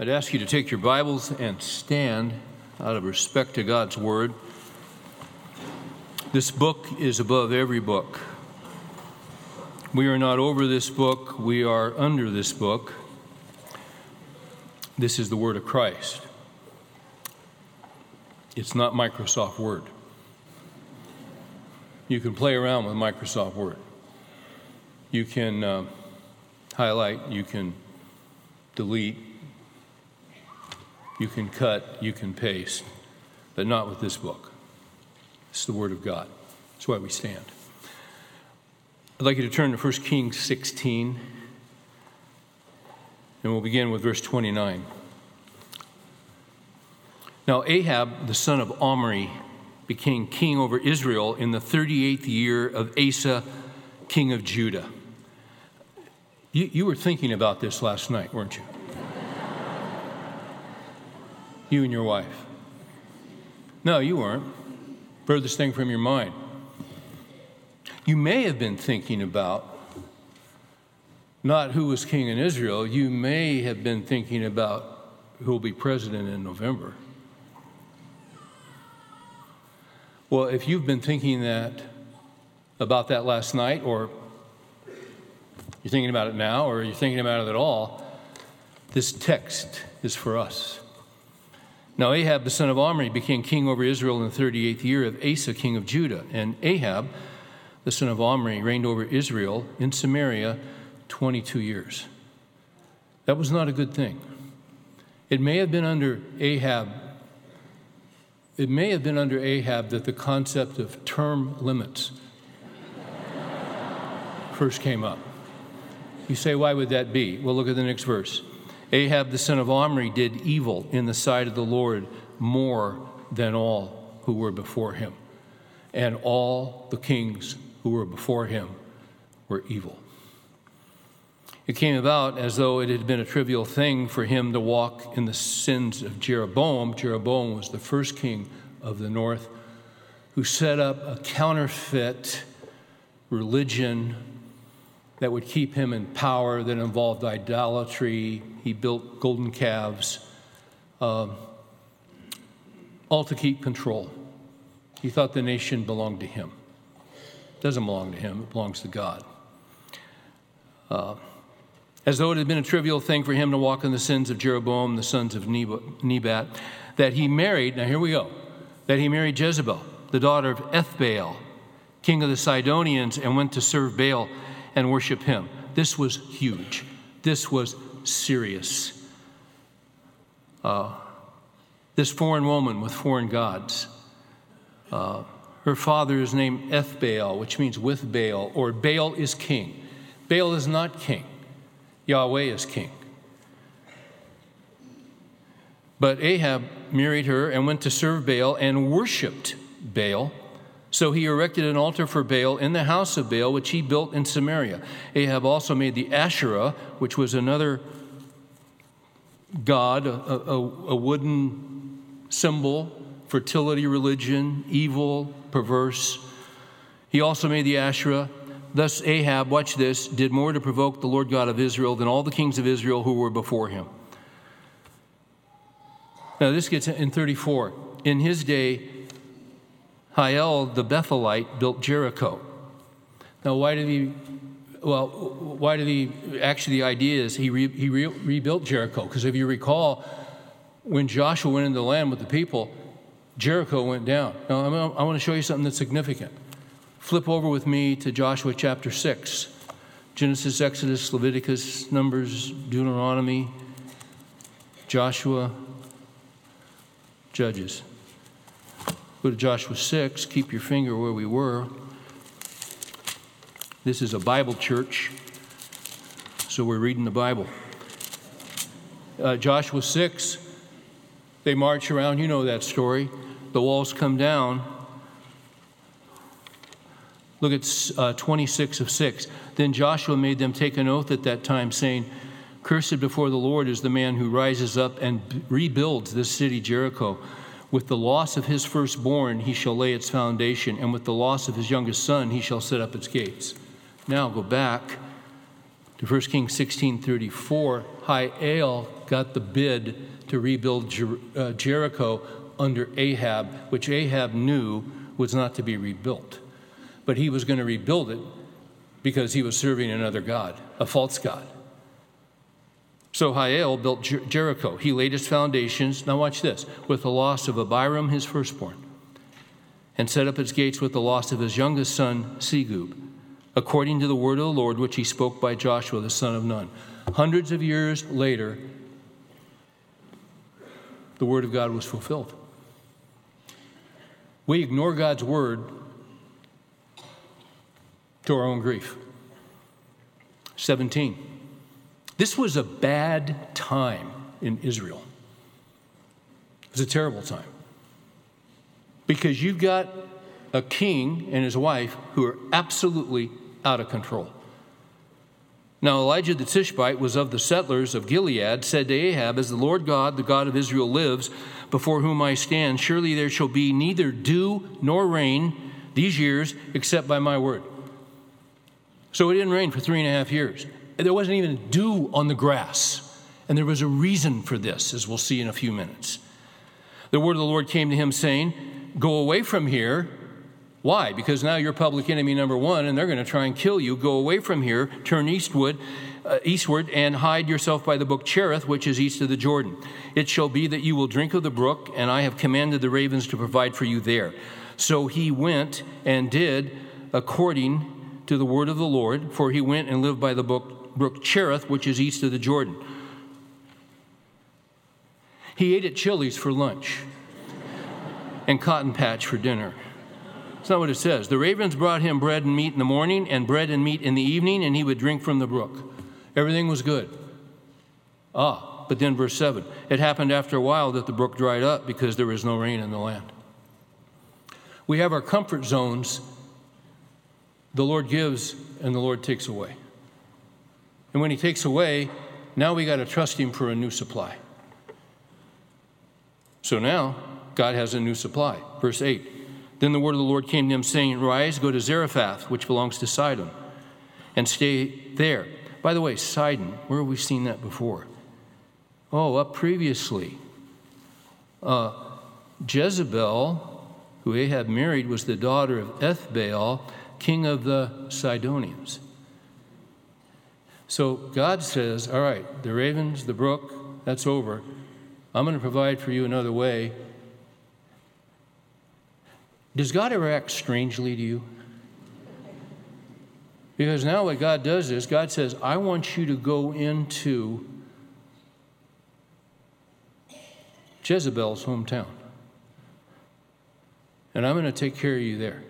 I'd ask you to take your Bibles and stand out of respect to God's Word. This book is above every book. We are not over this book, we are under this book. This is the Word of Christ. It's not Microsoft Word. You can play around with Microsoft Word. You can uh, highlight, you can delete, you can cut, you can paste, but not with this book. It's the Word of God. That's why we stand. I'd like you to turn to 1 Kings 16, and we'll begin with verse 29. Now, Ahab, the son of Omri, became king over Israel in the 38th year of Asa, king of Judah. You, you were thinking about this last night, weren't you? You and your wife. No, you weren't. Furthest thing from your mind. You may have been thinking about not who was king in Israel, you may have been thinking about who will be president in November. Well, if you've been thinking that about that last night or you're thinking about it now or you're thinking about it at all, this text is for us. Now, Ahab, the son of Omri, became king over Israel in the 38th year of Asa, king of Judah. And Ahab, the son of Omri, reigned over Israel in Samaria 22 years. That was not a good thing. It may have been under Ahab, it may have been under Ahab that the concept of term limits first came up. You say, why would that be? Well, look at the next verse. Ahab the son of Omri did evil in the sight of the Lord more than all who were before him. And all the kings who were before him were evil. It came about as though it had been a trivial thing for him to walk in the sins of Jeroboam. Jeroboam was the first king of the north who set up a counterfeit religion that would keep him in power that involved idolatry. He built golden calves, uh, all to keep control. He thought the nation belonged to him. It doesn't belong to him, it belongs to God. Uh, as though it had been a trivial thing for him to walk in the sins of Jeroboam, the sons of Nebat, that he married, now here we go, that he married Jezebel, the daughter of Ethbaal, king of the Sidonians, and went to serve Baal and worship him. This was huge. This was serious. Uh, this foreign woman with foreign gods. Uh, her father is named Ethbaal, which means with Baal, or Baal is king. Baal is not king, Yahweh is king. But Ahab married her and went to serve Baal and worshiped Baal. So he erected an altar for Baal in the house of Baal, which he built in Samaria. Ahab also made the Asherah, which was another god, a, a, a wooden symbol, fertility religion, evil, perverse. He also made the Asherah. Thus, Ahab, watch this, did more to provoke the Lord God of Israel than all the kings of Israel who were before him. Now, this gets in 34. In his day, Hiel the Bethelite built Jericho. Now, why did he? Well, why did he? Actually, the idea is he, re, he re, rebuilt Jericho. Because if you recall, when Joshua went into the land with the people, Jericho went down. Now, I'm, I want to show you something that's significant. Flip over with me to Joshua chapter 6. Genesis, Exodus, Leviticus, Numbers, Deuteronomy, Joshua, Judges. Go to Joshua 6, keep your finger where we were. This is a Bible church, so we're reading the Bible. Uh, Joshua 6, they march around, you know that story. The walls come down. Look at uh, 26 of 6. Then Joshua made them take an oath at that time, saying, Cursed before the Lord is the man who rises up and b- rebuilds this city, Jericho with the loss of his firstborn, he shall lay its foundation, and with the loss of his youngest son, he shall set up its gates. Now go back to 1 Kings 16:34, Hiel got the bid to rebuild Jer- uh, Jericho under Ahab, which Ahab knew was not to be rebuilt. But he was going to rebuild it because he was serving another god, a false god. So Hiel built Jer- Jericho. He laid its foundations, now watch this, with the loss of Abiram, his firstborn, and set up its gates with the loss of his youngest son, Segub, according to the word of the Lord, which he spoke by Joshua, the son of Nun. Hundreds of years later, the word of God was fulfilled. We ignore God's word to our own grief. 17. This was a bad time in Israel. It was a terrible time. Because you've got a king and his wife who are absolutely out of control. Now, Elijah the Tishbite was of the settlers of Gilead, said to Ahab, As the Lord God, the God of Israel, lives, before whom I stand, surely there shall be neither dew nor rain these years except by my word. So it didn't rain for three and a half years. There wasn't even dew on the grass. And there was a reason for this, as we'll see in a few minutes. The word of the Lord came to him, saying, Go away from here why? Because now you're public enemy number one, and they're going to try and kill you. Go away from here, turn eastward, uh, eastward, and hide yourself by the brook Cherith, which is east of the Jordan. It shall be that you will drink of the brook, and I have commanded the ravens to provide for you there. So he went and did according to the word of the Lord, for he went and lived by the brook, brook Cherith, which is east of the Jordan. He ate at Chili's for lunch and Cotton Patch for dinner. That's not what it says. The ravens brought him bread and meat in the morning and bread and meat in the evening, and he would drink from the brook. Everything was good. Ah, but then verse 7 it happened after a while that the brook dried up because there was no rain in the land. We have our comfort zones. The Lord gives and the Lord takes away. And when He takes away, now we got to trust Him for a new supply. So now God has a new supply. Verse 8 then the word of the Lord came to him, saying, Rise, go to Zarephath, which belongs to Sidon, and stay there. By the way, Sidon, where have we seen that before? Oh, up previously. Uh, Jezebel, who Ahab married, was the daughter of Ethbaal, king of the Sidonians. So God says, All right, the ravens, the brook, that's over. I'm going to provide for you another way. Does God ever act strangely to you? Because now what God does is God says, I want you to go into Jezebel's hometown. And I'm going to take care of you there.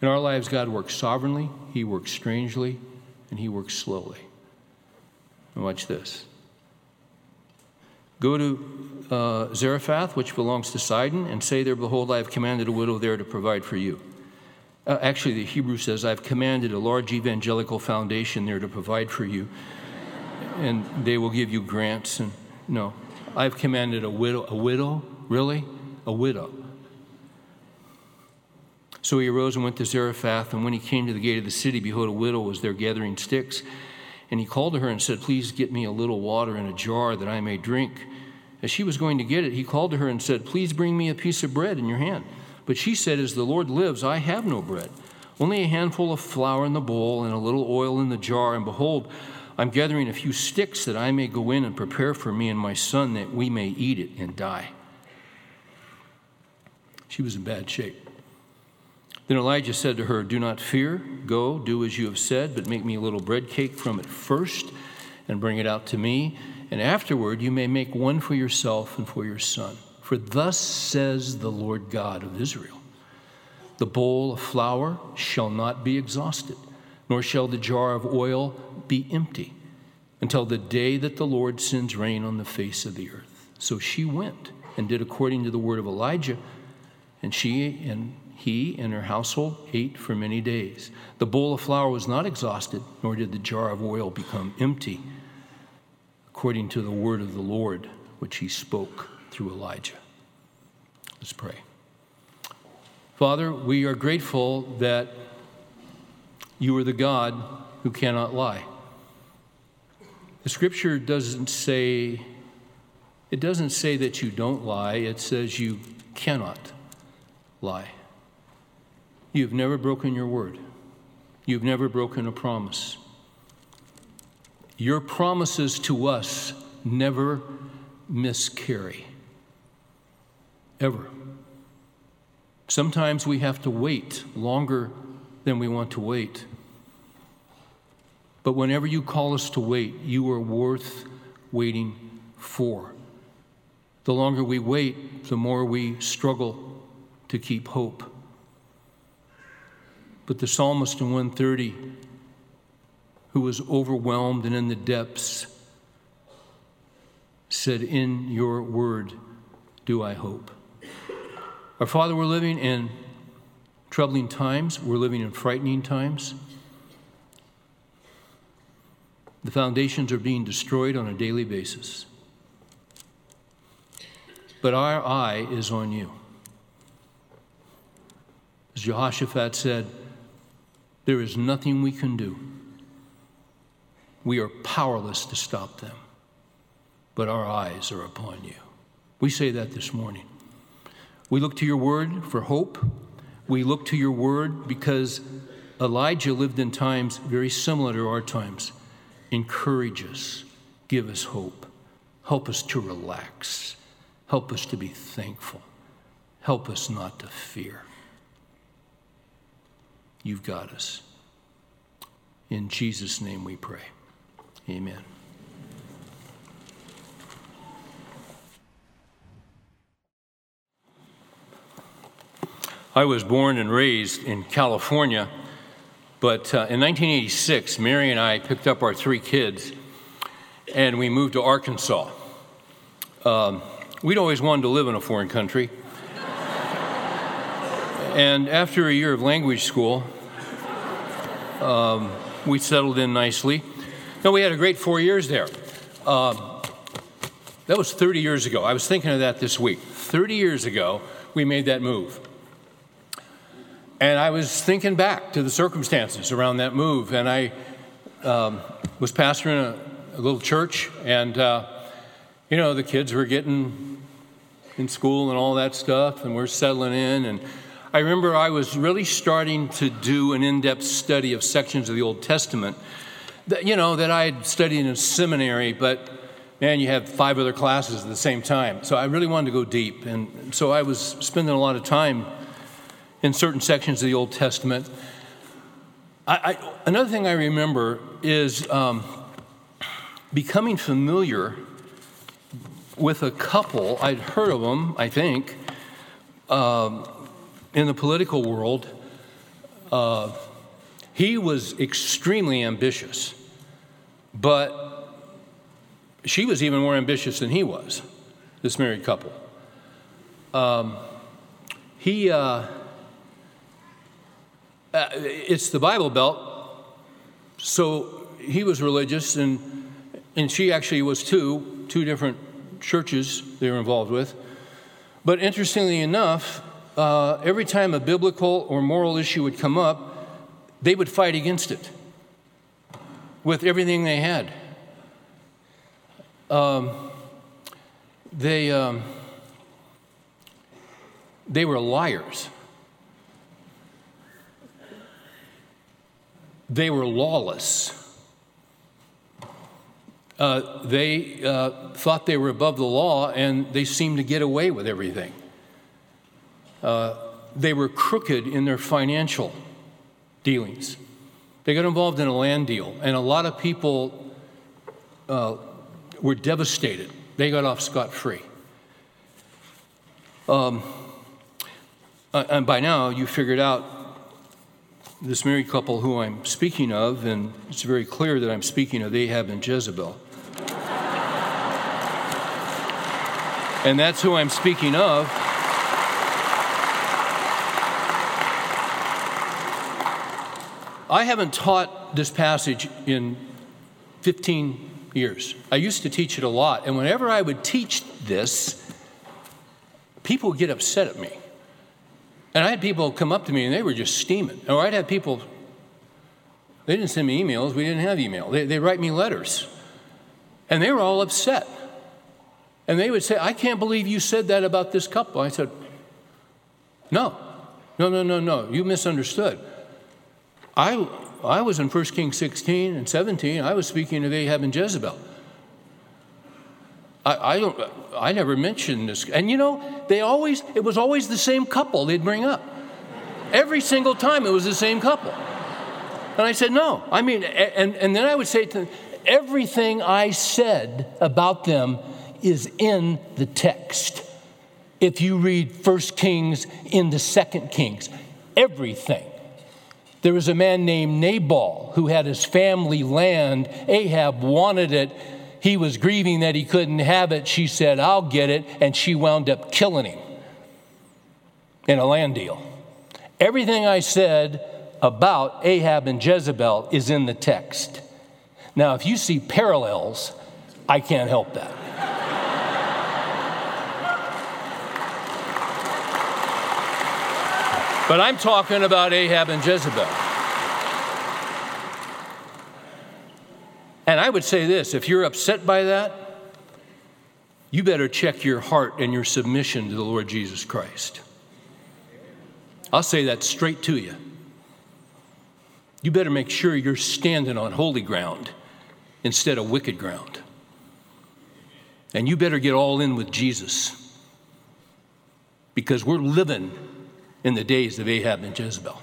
In our lives, God works sovereignly, He works strangely, and He works slowly. And watch this. Go to uh, Zarephath, which belongs to Sidon, and say there, Behold, I have commanded a widow there to provide for you. Uh, actually, the Hebrew says, I've commanded a large evangelical foundation there to provide for you, and they will give you grants. And no, I've commanded a widow. A widow? Really? A widow. So he arose and went to Zarephath, and when he came to the gate of the city, behold, a widow was there gathering sticks. And he called to her and said, Please get me a little water in a jar that I may drink. As she was going to get it, he called to her and said, Please bring me a piece of bread in your hand. But she said, As the Lord lives, I have no bread, only a handful of flour in the bowl and a little oil in the jar. And behold, I'm gathering a few sticks that I may go in and prepare for me and my son that we may eat it and die. She was in bad shape. Then Elijah said to her, Do not fear. Go, do as you have said, but make me a little bread cake from it first and bring it out to me. And afterward you may make one for yourself and for your son. For thus says the Lord God of Israel The bowl of flour shall not be exhausted, nor shall the jar of oil be empty, until the day that the Lord sends rain on the face of the earth. So she went and did according to the word of Elijah, and she and he and her household ate for many days. The bowl of flour was not exhausted, nor did the jar of oil become empty, according to the word of the Lord, which he spoke through Elijah. Let's pray. Father, we are grateful that you are the God who cannot lie. The scripture doesn't say, it doesn't say that you don't lie, it says you cannot lie. You've never broken your word, you've never broken a promise. Your promises to us never miscarry, ever. Sometimes we have to wait longer than we want to wait. But whenever you call us to wait, you are worth waiting for. The longer we wait, the more we struggle to keep hope. But the psalmist in 130 who was overwhelmed and in the depths, said, In your word do I hope. Our Father, we're living in troubling times, we're living in frightening times. The foundations are being destroyed on a daily basis. But our eye is on you. As Jehoshaphat said, there is nothing we can do we are powerless to stop them, but our eyes are upon you. We say that this morning. We look to your word for hope. We look to your word because Elijah lived in times very similar to our times. Encourage us, give us hope, help us to relax, help us to be thankful, help us not to fear. You've got us. In Jesus' name we pray. Amen. I was born and raised in California, but uh, in 1986, Mary and I picked up our three kids and we moved to Arkansas. Um, we'd always wanted to live in a foreign country. and after a year of language school, um, we settled in nicely. No, we had a great four years there. Um, that was 30 years ago. I was thinking of that this week. 30 years ago, we made that move. And I was thinking back to the circumstances around that move. And I um, was pastoring a, a, little church, and, uh, you know, the kids were getting in school and all that stuff, and we're settling in. And I remember I was really starting to do an in depth study of sections of the Old Testament that, you know, that I had studied in a seminary, but man, you have five other classes at the same time. So I really wanted to go deep. And so I was spending a lot of time in certain sections of the Old Testament. I, I, another thing I remember is um, becoming familiar with a couple. I'd heard of them, I think, um, in the political world. Uh, he was extremely ambitious. But she was even more ambitious than he was, this married couple. Um, he, uh, uh, it's the Bible Belt, so he was religious, and, and she actually was too, two different churches they were involved with. But interestingly enough, uh, every time a biblical or moral issue would come up, they would fight against it with everything they had. Um, they, um, they were liars. They were lawless. Uh, they uh, thought they were above the law and they seemed to get away with everything. Uh, they were crooked in their financial dealings. They got involved in a land deal, and a lot of people uh, were devastated. They got off scot free. Um, uh, and by now, you figured out this married couple who I'm speaking of, and it's very clear that I'm speaking of Ahab and Jezebel. and that's who I'm speaking of. I haven't taught this passage in 15 years. I used to teach it a lot, and whenever I would teach this, people would get upset at me. And I had people come up to me and they were just steaming. Or I'd have people, they didn't send me emails, we didn't have email. They, they write me letters. And they were all upset. And they would say, I can't believe you said that about this couple. I said, No, no, no, no, no, you misunderstood. I, I was in 1 Kings 16 and 17, I was speaking of Ahab and Jezebel. I, I, don't, I never mentioned this. And you know, they always, it was always the same couple they'd bring up. Every single time it was the same couple. And I said, no. I mean, and, and then I would say to them, everything I said about them is in the text. If you read First Kings into Second Kings, everything. There was a man named Nabal who had his family land. Ahab wanted it. He was grieving that he couldn't have it. She said, I'll get it. And she wound up killing him in a land deal. Everything I said about Ahab and Jezebel is in the text. Now, if you see parallels, I can't help that. But I'm talking about Ahab and Jezebel. And I would say this if you're upset by that, you better check your heart and your submission to the Lord Jesus Christ. I'll say that straight to you. You better make sure you're standing on holy ground instead of wicked ground. And you better get all in with Jesus because we're living in the days of Ahab and Jezebel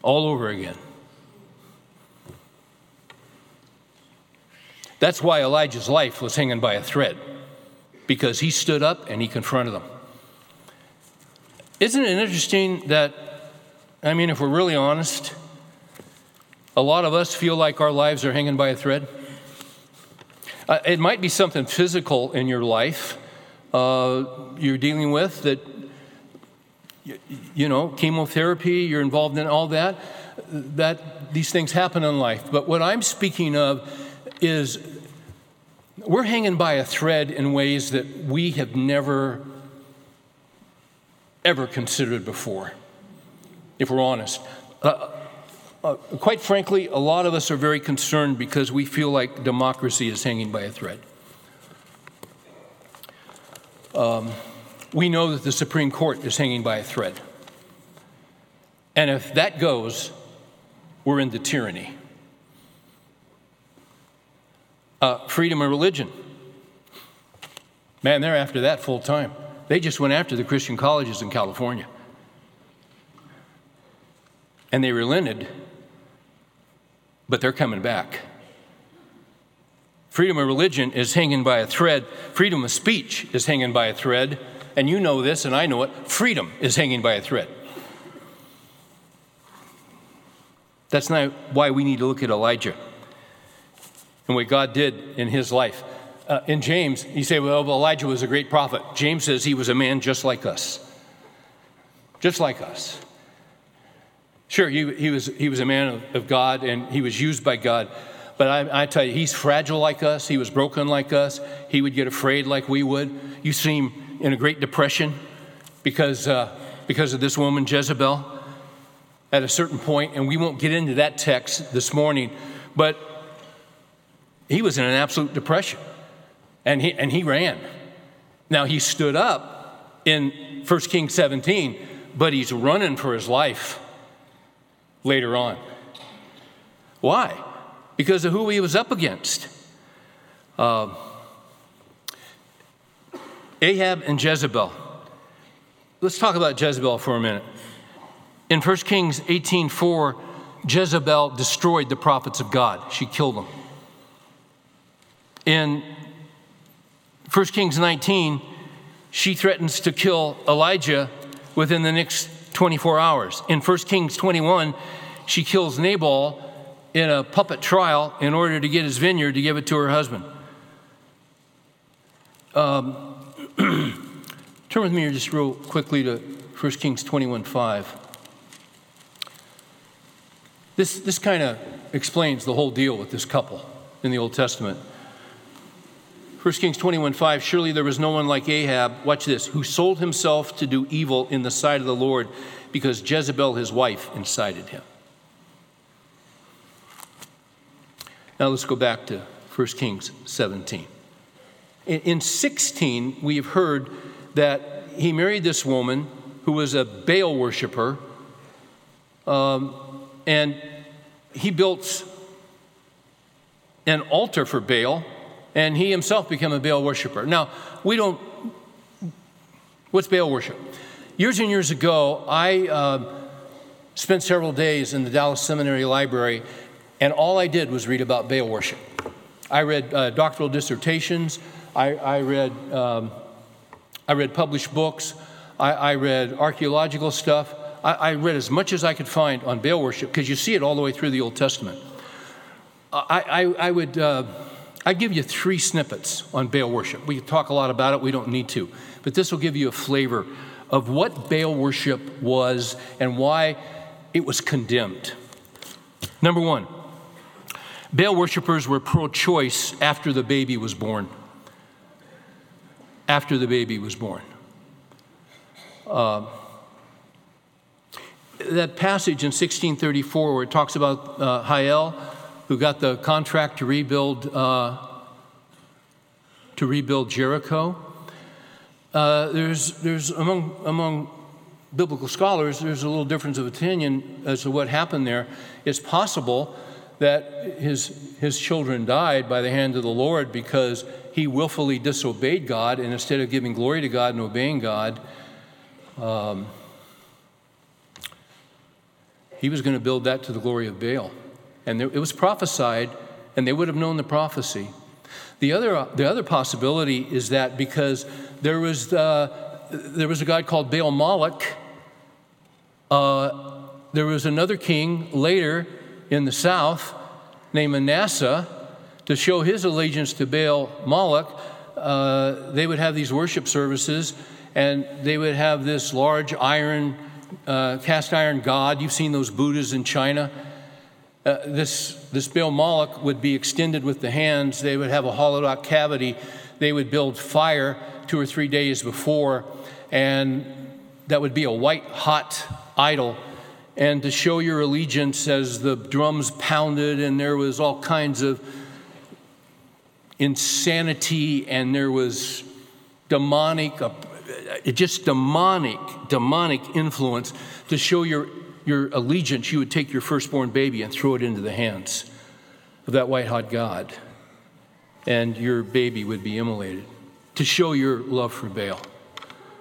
all over again. That's why Elijah's life was hanging by a thread because he stood up and he confronted them. Isn't it interesting that, I mean, if we're really honest, a lot of us feel like our lives are hanging by a thread. Uh, it might be something physical in your life uh, you're dealing with that, you, you know, chemotherapy, you're involved in all that. That these things happen in life. But what I'm speaking of is we're hanging by a thread in ways that we have never, ever considered before, if we're honest. Uh, uh, quite frankly, a lot of us are very concerned because we feel like democracy is hanging by a thread. Um, we know that the Supreme Court is hanging by a thread. And if that goes, we're into tyranny. Uh, freedom of religion. Man, they're after that full time. They just went after the Christian colleges in California. And they relented but they're coming back. Freedom of religion is hanging by a thread. Freedom of speech is hanging by a thread. And you know this, and I know it. Freedom is hanging by a thread. That's not why we need to look at Elijah and what God did in his life. Uh, in James, you say, well, Elijah was a great prophet. James says he was a man just like us. Just like us. Sure, he, he, was, he was a man of, of God and he was used by God. But I, I, tell you, he's fragile like us. He was broken like us. He would get afraid like we would. You see him in a great depression because, uh, because of this woman, Jezebel, at a certain point, and we won't get into that text this morning, but he was in an absolute depression and he, and he ran. Now, he stood up in 1 Kings 17, but he's running for his life later on. Why? Because of who he was up against. Uh, Ahab and Jezebel. Let's talk about Jezebel for a minute. In 1 Kings 18:4, Jezebel destroyed the prophets of God. She killed them. In 1 Kings 19, she threatens to kill Elijah within the next 24 hours. In 1 Kings 21, she kills Nabal in a puppet trial in order to get his vineyard to give it to her husband. Um, turn with me here just real quickly to 1 Kings 21 5. This, this kind of explains the whole deal with this couple in the Old Testament. 1 Kings 21 5, surely there was no one like Ahab, watch this, who sold himself to do evil in the sight of the Lord because Jezebel, his wife, incited him. Now let's go back to 1 Kings 17. In 16, we've heard that he married this woman who was a Baal worshiper, um, and he built an altar for Baal, and he himself became a Baal worshiper. Now, we don't. What's Baal worship? Years and years ago, I uh, spent several days in the Dallas Seminary Library, and all I did was read about Baal worship. I read uh, doctoral dissertations, I, I read, um, I read published books, I, I read archaeological stuff. I, I, read as much as I could find on Baal worship because you see it all the way through the Old Testament. I, I would uh, I'd give you three snippets on Baal worship. We could talk a lot about it, we don't need to, but this will give you a flavor of what Baal worship was and why it was condemned. Number one, Baal worshippers were pro choice after the baby was born. After the baby was born. Uh, that passage in 1634 where it talks about uh, Hiel, who got the contract to rebuild, uh, to rebuild Jericho. Uh, there's, there's among, among biblical scholars, there's a little difference of opinion as to what happened there. It's possible that his, his children died by the hand of the Lord because he willfully disobeyed God, and instead of giving glory to God and obeying God, um, he was going to build that to the glory of Baal. And there, it was prophesied, and they would have known the prophecy. The other, the other possibility is that because there was, the, there was a god called Baal Moloch, uh, there was another king later in the south named Manasseh to show his allegiance to Baal Moloch. Uh, they would have these worship services, and they would have this large iron, uh, cast iron god. You've seen those Buddhas in China. Uh, this, this Baal Moloch would be extended with the hands. They would have a hollowed out cavity. They would build fire two or three days before, and that would be a white hot idol. And to show your allegiance as the drums pounded, and there was all kinds of insanity, and there was demonic, uh, just demonic, demonic influence to show your your allegiance, you would take your firstborn baby and throw it into the hands of that white hot God, and your baby would be immolated to show your love for Baal.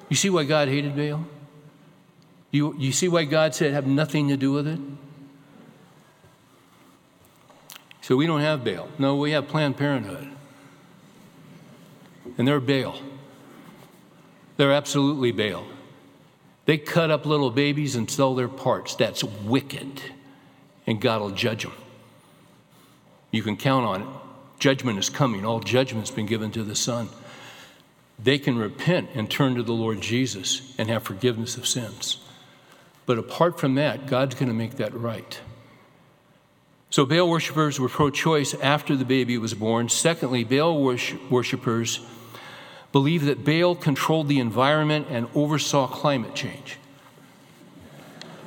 You see why God hated Baal? You, you see why God said have nothing to do with it? So we don't have Baal. No, we have Planned Parenthood. And they're Baal. They're absolutely Baal. They cut up little babies and sell their parts. That's wicked. And God will judge them. You can count on it. Judgment is coming. All judgment's been given to the Son. They can repent and turn to the Lord Jesus and have forgiveness of sins. But apart from that, God's going to make that right. So Baal worshippers were pro choice after the baby was born. Secondly, Baal worshippers believed that Baal controlled the environment and oversaw climate change.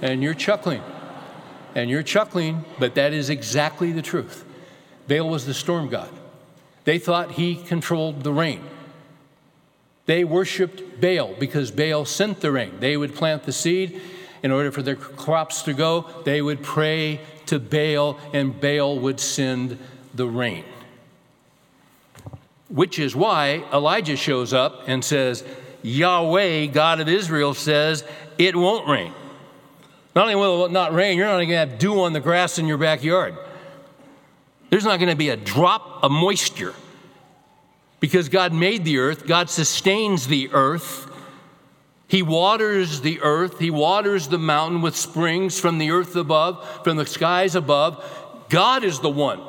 And you're chuckling. And you're chuckling, but that is exactly the truth. Baal was the storm god. They thought he controlled the rain. They worshiped Baal because Baal sent the rain. They would plant the seed. In order for their crops to go, they would pray to Baal, and Baal would send the rain which is why Elijah shows up and says, Yahweh, God of Israel, says it won't rain. Not only will it not rain, you're not going to have dew on the grass in your backyard. There's not going to be a drop of moisture because God made the earth, God sustains the earth. He waters the earth, He waters the mountain with springs from the earth above, from the skies above. God is the one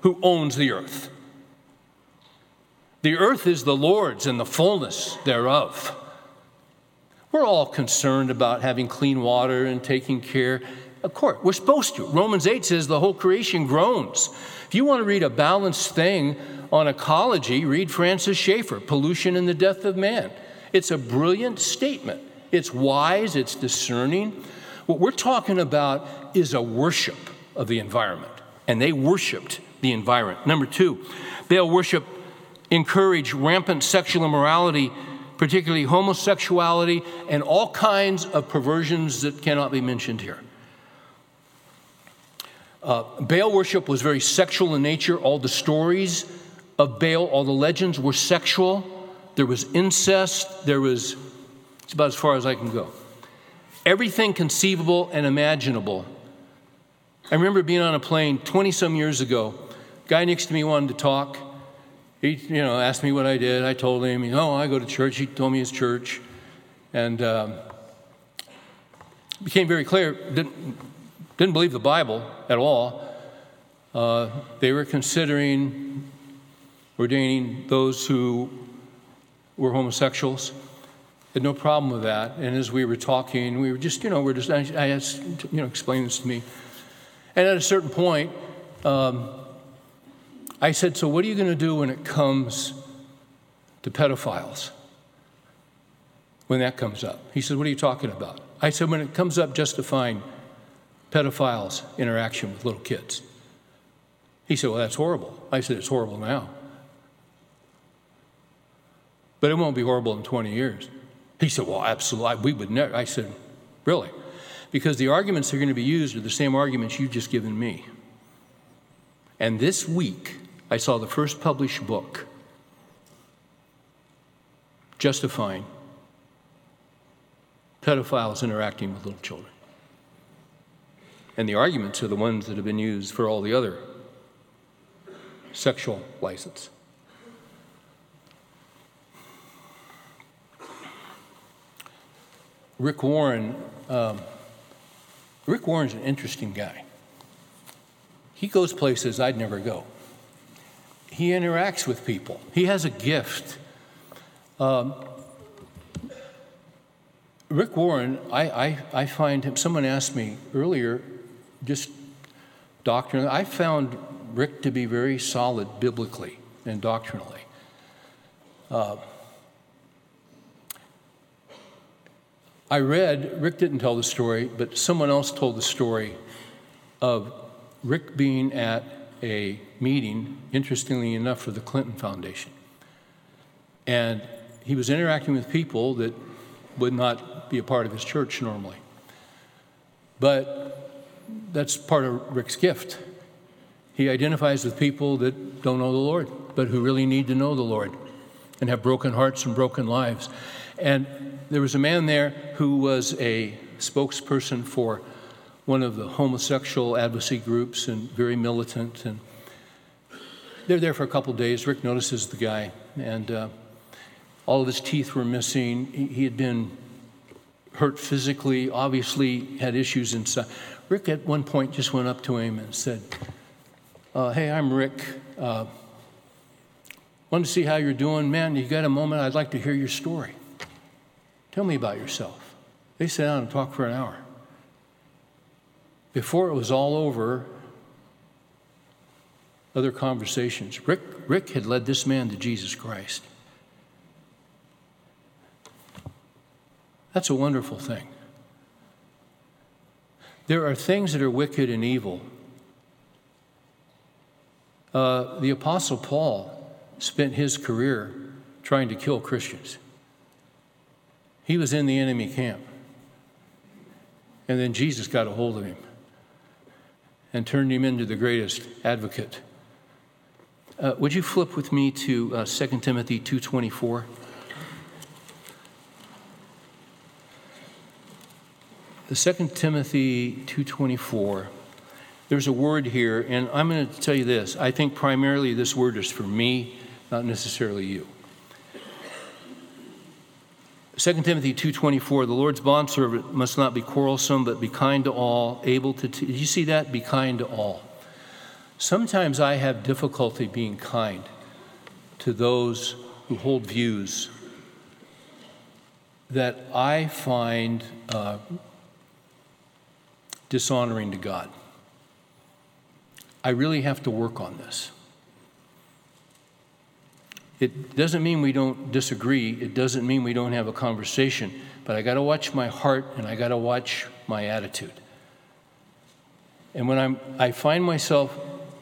who owns the earth. The earth is the Lord's and the fullness thereof. We're all concerned about having clean water and taking care. Of course, we're supposed to. Romans 8 says the whole creation groans. If you want to read a balanced thing on ecology, read Francis Schaeffer, Pollution and the Death of Man. It's a brilliant statement. It's wise, it's discerning. What we're talking about is a worship of the environment, and they worshiped the environment. Number two, Baal worship encouraged rampant sexual immorality, particularly homosexuality, and all kinds of perversions that cannot be mentioned here. Uh, Baal worship was very sexual in nature. All the stories of Baal, all the legends were sexual. There was incest. There was, it's about as far as I can go. Everything conceivable and imaginable. I remember being on a plane 20 some years ago. Guy next to me wanted to talk. He, you know, asked me what I did. I told him, oh, I go to church. He told me his church. And um, became very clear, didn't, didn't believe the Bible at all. Uh, they were considering ordaining those who were homosexuals. Had no problem with that. And as we were talking, we were just, you know, we're just, I, I asked, you know, explain this to me. And at a certain point, um, I said, So what are you going to do when it comes to pedophiles? When that comes up. He said, What are you talking about? I said, When it comes up justifying pedophiles' interaction with little kids. He said, Well, that's horrible. I said, It's horrible now. But it won't be horrible in 20 years. He said, Well, absolutely. We would never. I said, Really? Because the arguments that are going to be used are the same arguments you've just given me. And this week, I saw the first published book justifying pedophiles interacting with little children. And the arguments are the ones that have been used for all the other sexual license. Rick Warren, um, Rick Warren's an interesting guy. He goes places I'd never go. He interacts with people. He has a gift. Um, Rick Warren, I, I, I find him, someone asked me earlier, just doctrinally, I found Rick to be very solid biblically and doctrinally. Uh, I read, Rick didn't tell the story, but someone else told the story of Rick being at a meeting, interestingly enough, for the Clinton Foundation. And he was interacting with people that would not be a part of his church normally. But that's part of Rick's gift. He identifies with people that don't know the Lord, but who really need to know the Lord and have broken hearts and broken lives. And there was a man there who was a spokesperson for one of the homosexual advocacy groups and very militant. And they're there for a couple days. Rick notices the guy, and uh, all of his teeth were missing. He, had been hurt physically, obviously had issues inside. Rick at one point just went up to him and said, uh, Hey, I'm Rick. Uh, to see how you're doing. Man, you got a moment? I'd like to hear your story. Tell me about yourself. They sat down and talked for an hour. Before it was all over, other conversations, Rick, Rick had led this man to Jesus Christ. That's a wonderful thing. There are things that are wicked and evil. Uh, the Apostle Paul spent his career trying to kill Christians. He was in the enemy camp. And then Jesus got a hold of him and turned him into the greatest advocate. Uh, would you flip with me to uh, 2 Timothy 2.24? The 2 Timothy 2.24, there's a word here, and I'm going to tell you this. I think primarily this word is for me, not necessarily you. 2 Timothy 2:24 The Lord's bondservant must not be quarrelsome but be kind to all able to t- you see that be kind to all Sometimes I have difficulty being kind to those who hold views that I find uh, dishonoring to God. I really have to work on this. It doesn't mean we don't disagree, it doesn't mean we don't have a conversation, but I got to watch my heart and I got to watch my attitude. And when I'm, I find myself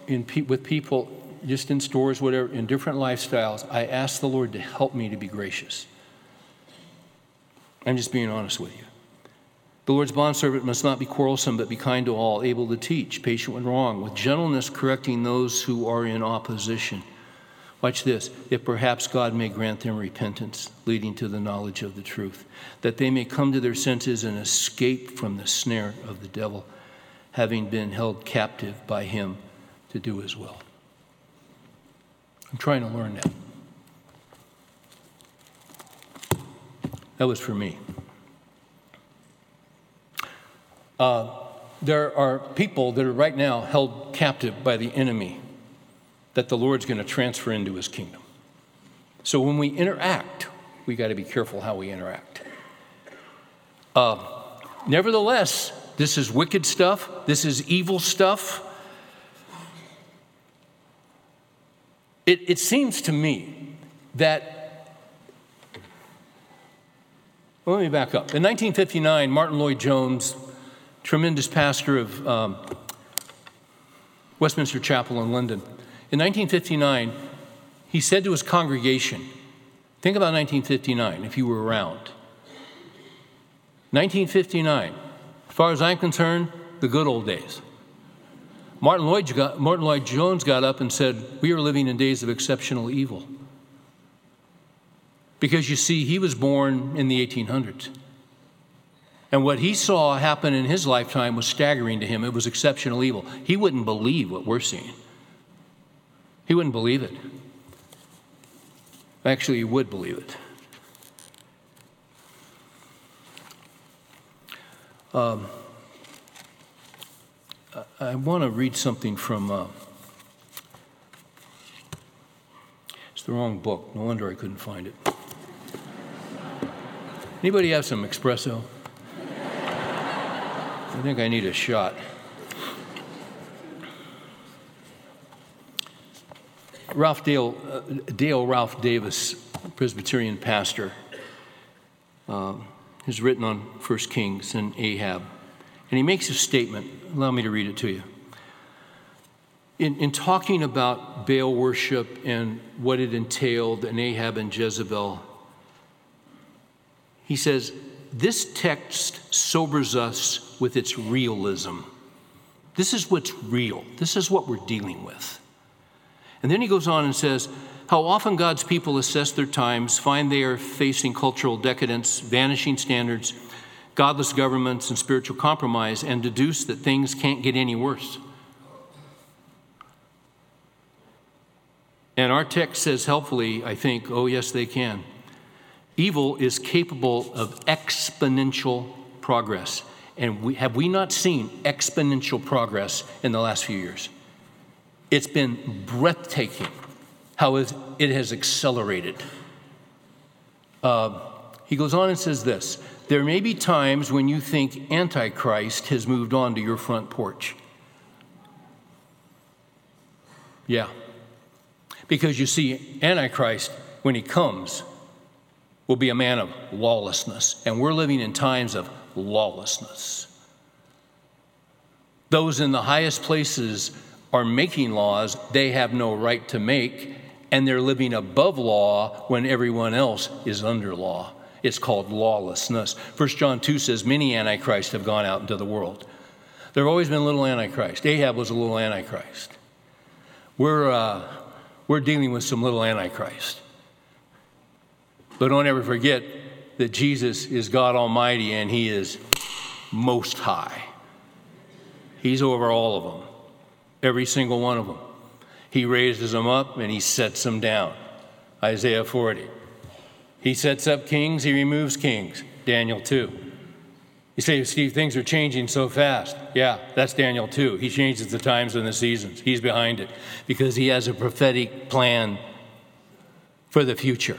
in pe- with people, just in stores, whatever, in different lifestyles, I ask the Lord to help me to be gracious. I'm just being honest with you. The Lord's bondservant must not be quarrelsome, but be kind to all, able to teach, patient when wrong, with gentleness correcting those who are in opposition. Watch this, if perhaps God may grant them repentance, leading to the knowledge of the truth, that they may come to their senses and escape from the snare of the devil, having been held captive by him to do his will. I'm trying to learn that. That was for me. Uh, there are people that are right now held captive by the enemy that the Lord's going to transfer into his kingdom. So when we interact, we got to be careful how we interact. Uh, nevertheless, this is wicked stuff, this is evil stuff. It, it seems to me that, well, let me back up. In 1959, Martyn Lloyd-Jones tremendous pastor of um, Westminster Chapel in London. In 1959, he said to his congregation, Think about 1959, if you were around. 1959, as far as I'm concerned, the good old days. Martyn Lloyd, got, Martyn Lloyd Jones got up and said, We are living in days of exceptional evil. Because you see, he was born in the 1800s. And what he saw happen in his lifetime was staggering to him. It was exceptional evil. He wouldn't believe what we're seeing. He wouldn't believe it. Actually, he would believe it. Um, I want to read something from. Uh, it's the wrong book. No wonder I couldn't find it. Anybody have some espresso? I think I need a shot. Ralph Dale, uh, Dale Ralph Davis, Presbyterian pastor, uh, has written on 1 Kings and Ahab. And he makes a statement. Allow me to read it to you. In, in talking about Baal worship and what it entailed and Ahab and Jezebel, he says, This text sobers us with its realism. This is what's real. This is what we're dealing with. And then he goes on and says, How often God's people assess their times, find they are facing cultural decadence, vanishing standards, godless governments, and spiritual compromise, and deduce that things can't get any worse. And our text says helpfully, I think, oh, yes, they can. Evil is capable of exponential progress. And we, have we not seen exponential progress in the last few years? It's been breathtaking how it has accelerated. Uh, he goes on and says this There may be times when you think Antichrist has moved on to your front porch. Yeah. Because you see, Antichrist, when he comes, will be a man of lawlessness. And we're living in times of lawlessness. Those in the highest places are making laws they have no right to make, and they're living above law when everyone else is under law. It's called lawlessness. 1 John 2 says, Many antichrists have gone out into the world. There have always been little antichrist. Ahab was a little antichrist. We're, uh, we're dealing with some little antichrist. But don't ever forget that Jesus is God Almighty and He is most high. He's over all of them, every single one of them. He raises them up and He sets them down. Isaiah 40. He sets up kings, He removes kings. Daniel 2. You say, Steve, things are changing so fast. Yeah, that's Daniel 2. He changes the times and the seasons. He's behind it because he has a prophetic plan for the future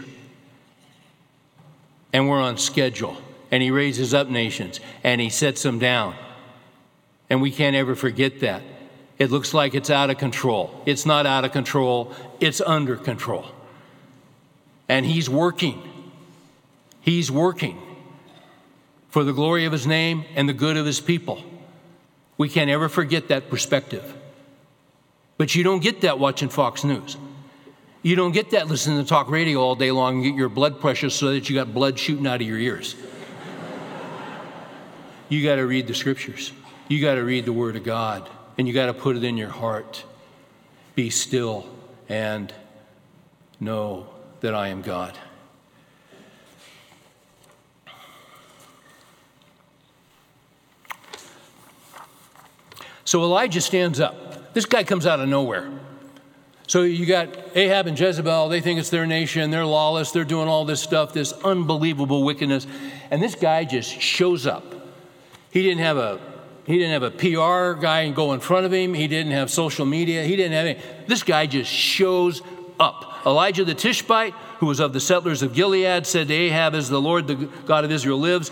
and we're on schedule. And he raises up nations and he sets them down. And we can't ever forget that. It looks like it's out of control. It's not out of control, it's under control. And He's working. He's working for the glory of His name and the good of His people. We can't ever forget that perspective. But you don't get that watching Fox News. You don't get that listening to talk radio all day long and get your blood pressure so that you got blood shooting out of your ears. you got to read the scriptures. You got to read the Word of God and you got to put it in your heart. Be still and know that I am God. So Elijah stands up. This guy comes out of nowhere. So you got Ahab and Jezebel, they think it's their nation, they're lawless, they're doing all this stuff, this unbelievable wickedness. And this guy just shows up. He didn't have a he didn't have a PR guy and go in front of him. He didn't have social media. He didn't have any. This guy just shows up. Elijah the Tishbite, who was of the settlers of Gilead, said to Ahab, As the Lord, the God of Israel, lives,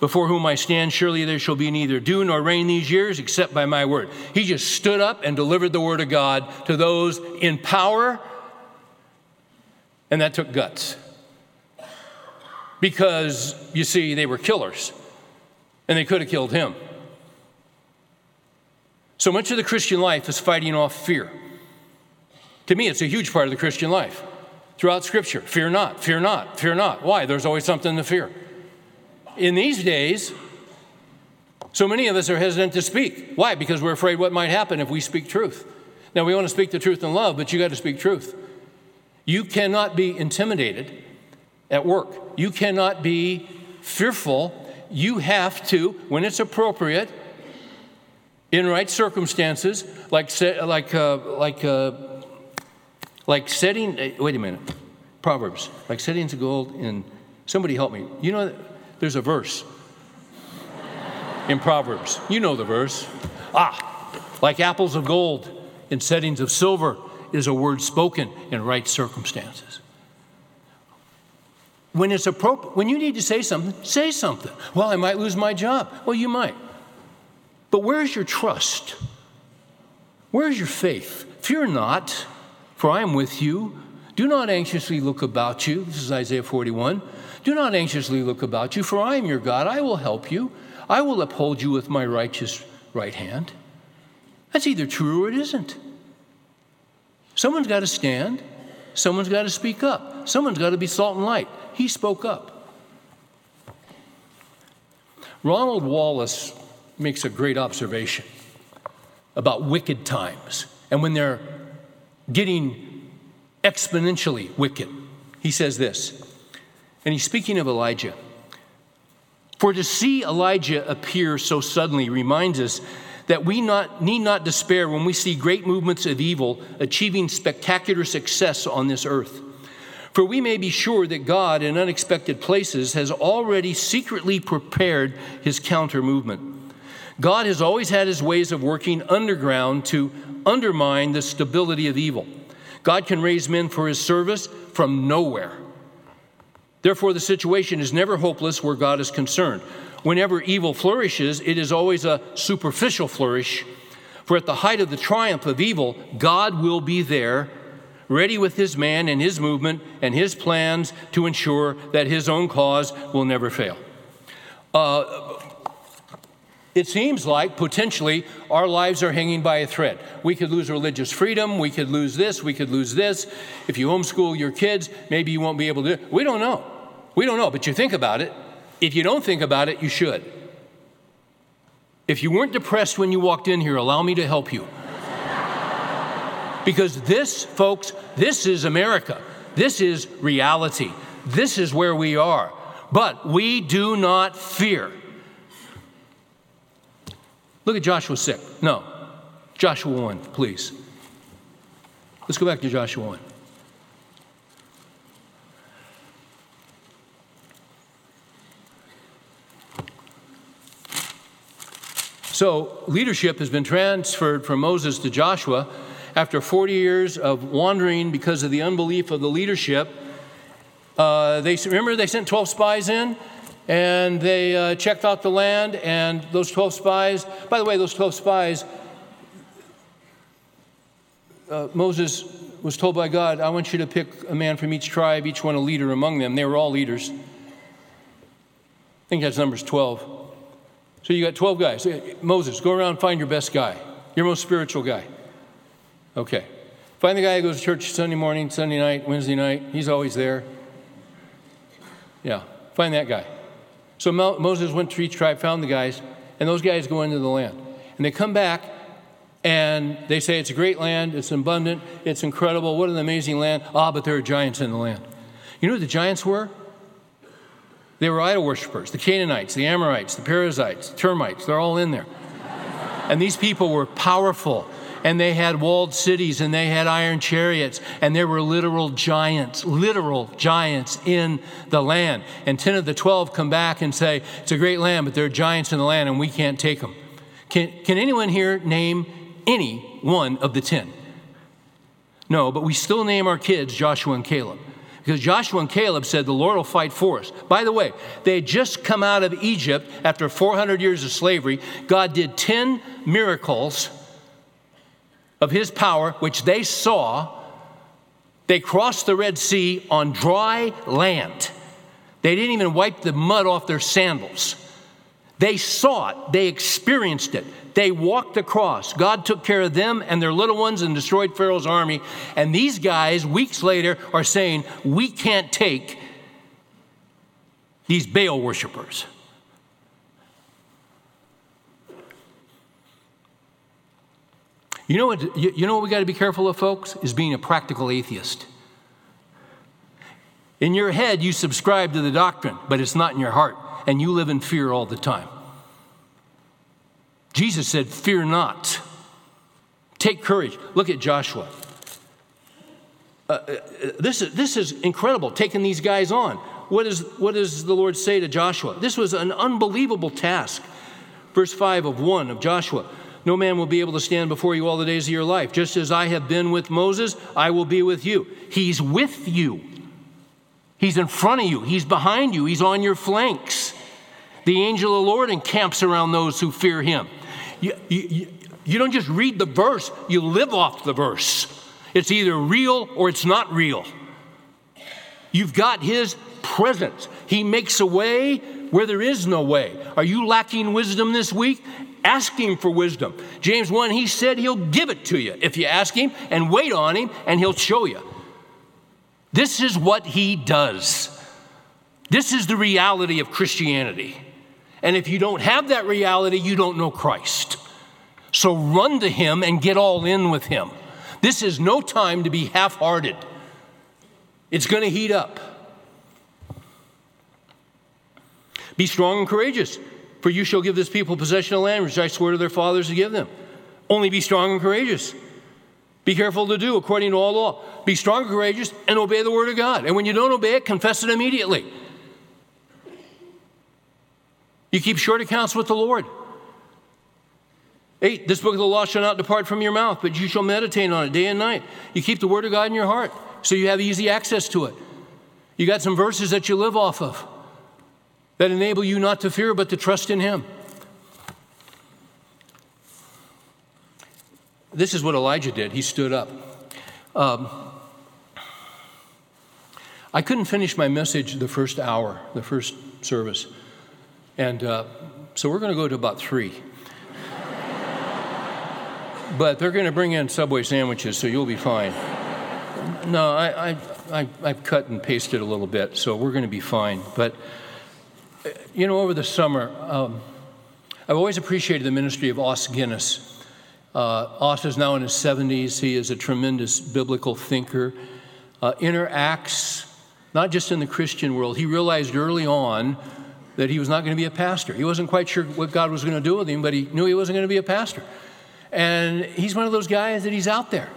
before whom I stand, surely there shall be neither dew nor rain these years except by my word. He just stood up and delivered the word of God to those in power, and that took guts. Because, you see, they were killers, and they could have killed him. So much of the Christian life is fighting off fear. To me, it's a huge part of the Christian life. Throughout Scripture, fear not, fear not, fear not. Why? There's always something to fear. In these days, so many of us are hesitant to speak. Why? Because we're afraid what might happen if we speak truth. Now, we want to speak the truth in love, but you got to speak truth. You cannot be intimidated at work. You cannot be fearful. You have to, when it's appropriate, in right circumstances, like, like, uh, like, uh, like setting, uh, wait a minute, Proverbs, like settings of gold in, somebody help me. You know, there's a verse in Proverbs. You know the verse. Ah, like apples of gold in settings of silver is a word spoken in right circumstances. When it's appropriate, when you need to say something, say something. Well, I might lose my job. Well, you might. But where's your trust? Where's your faith? Fear not, for I am with you. Do not anxiously look about you. This is Isaiah 41. Do not anxiously look about you, for I am your God. I will help you. I will uphold you with my righteous right hand. That's either true or it isn't. Someone's got to stand. Someone's got to speak up. Someone's got to be salt and light. He spoke up. Ronald Wallace makes a great observation about wicked times and when they're getting exponentially wicked. He says this, and he's speaking of Elijah. For to see Elijah appear so suddenly reminds us that we not, need not despair when we see great movements of evil achieving spectacular success on this earth. For we may be sure that God, in unexpected places, has already secretly prepared his counter movement. God has always had his ways of working underground to undermine the stability of evil. God can raise men for his service from nowhere. Therefore, the situation is never hopeless where God is concerned. Whenever evil flourishes, it is always a superficial flourish. For at the height of the triumph of evil, God will be there, ready with his man and his movement and his plans to ensure that his own cause will never fail. Uh, it seems like potentially our lives are hanging by a thread. We could lose religious freedom. We could lose this. We could lose this. If you homeschool your kids, maybe you won't be able to. We don't know. We don't know, but you think about it. If you don't think about it, you should. If you weren't depressed when you walked in here, allow me to help you. because this, folks, this is America. This is reality. This is where we are. But we do not fear. Look at Joshua 6. No, Joshua 1, please. Let's go back to Joshua 1. So, leadership has been transferred from Moses to Joshua after 40 years of wandering because of the unbelief of the leadership. Uh, they remember they sent 12 spies in and they uh, checked out the land, and those 12 spies, by the way, those 12 spies, uh, Moses was told by God, I want you to pick a man from each tribe, each one a leader among them. They were all leaders. I think that's Numbers 12. So you got 12 guys. Moses, go around find your best guy, your most spiritual guy. Okay. Find the guy who goes to church Sunday morning, Sunday night, Wednesday night. He's always there. Yeah, find that guy. So Moses went to each tribe, found the guys, and those guys go into the land. And they come back and they say it's a great land, it's abundant, it's incredible, what an amazing land. Ah, but there are giants in the land. You know what the giants were? They were idol worshippers the Canaanites, the Amorites, the Perizzites, the termites, they're all in there. and these people were powerful, and they had walled cities, and they had iron chariots, and there were literal giants, literal giants in the land. And 10 of the 12 come back and say, It's a great land, but there are giants in the land, and we can't take them. Can, can anyone here name any one of the 10? No, but we still name our kids Joshua and Caleb. Because Joshua and Caleb said, The Lord will fight for us. By the way, they had just come out of Egypt after 400 years of slavery. God did 10 miracles of his power, which they saw. They crossed the Red Sea on dry land. They didn't even wipe the mud off their sandals. They saw it, they experienced it. They walked across. God took care of them and their little ones and destroyed Pharaoh's army. And these guys, weeks later, are saying, We can't take these Baal worshippers. You know what, you know what we got to be careful of, folks? Is being a practical atheist. In your head, you subscribe to the doctrine, but it's not in your heart, and you live in fear all the time. Jesus said, Fear not. Take courage. Look at Joshua. Uh, uh, this, is, this is incredible, taking these guys on. What, is, what does the Lord say to Joshua? This was an unbelievable task. Verse 5 of 1 of Joshua No man will be able to stand before you all the days of your life. Just as I have been with Moses, I will be with you. He's with you, He's in front of you, He's behind you, He's on your flanks. The angel of the Lord encamps around those who fear Him. You, you, you don't just read the verse, you live off the verse. It's either real or it's not real. You've got His presence. He makes a way where there is no way. Are you lacking wisdom this week? Ask Him for wisdom. James 1, He said He'll give it to you if you ask Him and wait on Him, and He'll show you. This is what He does. This is the reality of Christianity. And if you don't have that reality, you don't know Christ. So run to Him and get all in with Him. This is no time to be half hearted, it's going to heat up. Be strong and courageous, for you shall give this people possession of land which I swore to their fathers to give them. Only be strong and courageous. Be careful to do according to all law. Be strong and courageous and obey the word of God. And when you don't obey it, confess it immediately. You keep short accounts with the Lord. Eight, this book of the law shall not depart from your mouth, but you shall meditate on it day and night. You keep the word of God in your heart so you have easy access to it. You got some verses that you live off of that enable you not to fear but to trust in Him. This is what Elijah did. He stood up. Um, I couldn't finish my message the first hour, the first service. And uh, so we're going to go to about three. but they're going to bring in Subway sandwiches, so you'll be fine. No, I, I, I, I've cut and pasted a little bit, so we're going to be fine. But, you know, over the summer, um, I've always appreciated the ministry of Os Guinness. Uh, Os is now in his 70s. He is a tremendous biblical thinker, uh, interacts not just in the Christian world. He realized early on that he was not going to be a pastor. He wasn't quite sure what God was going to do with him, but he knew he wasn't going to be a pastor. And he's one of those guys that he's out there.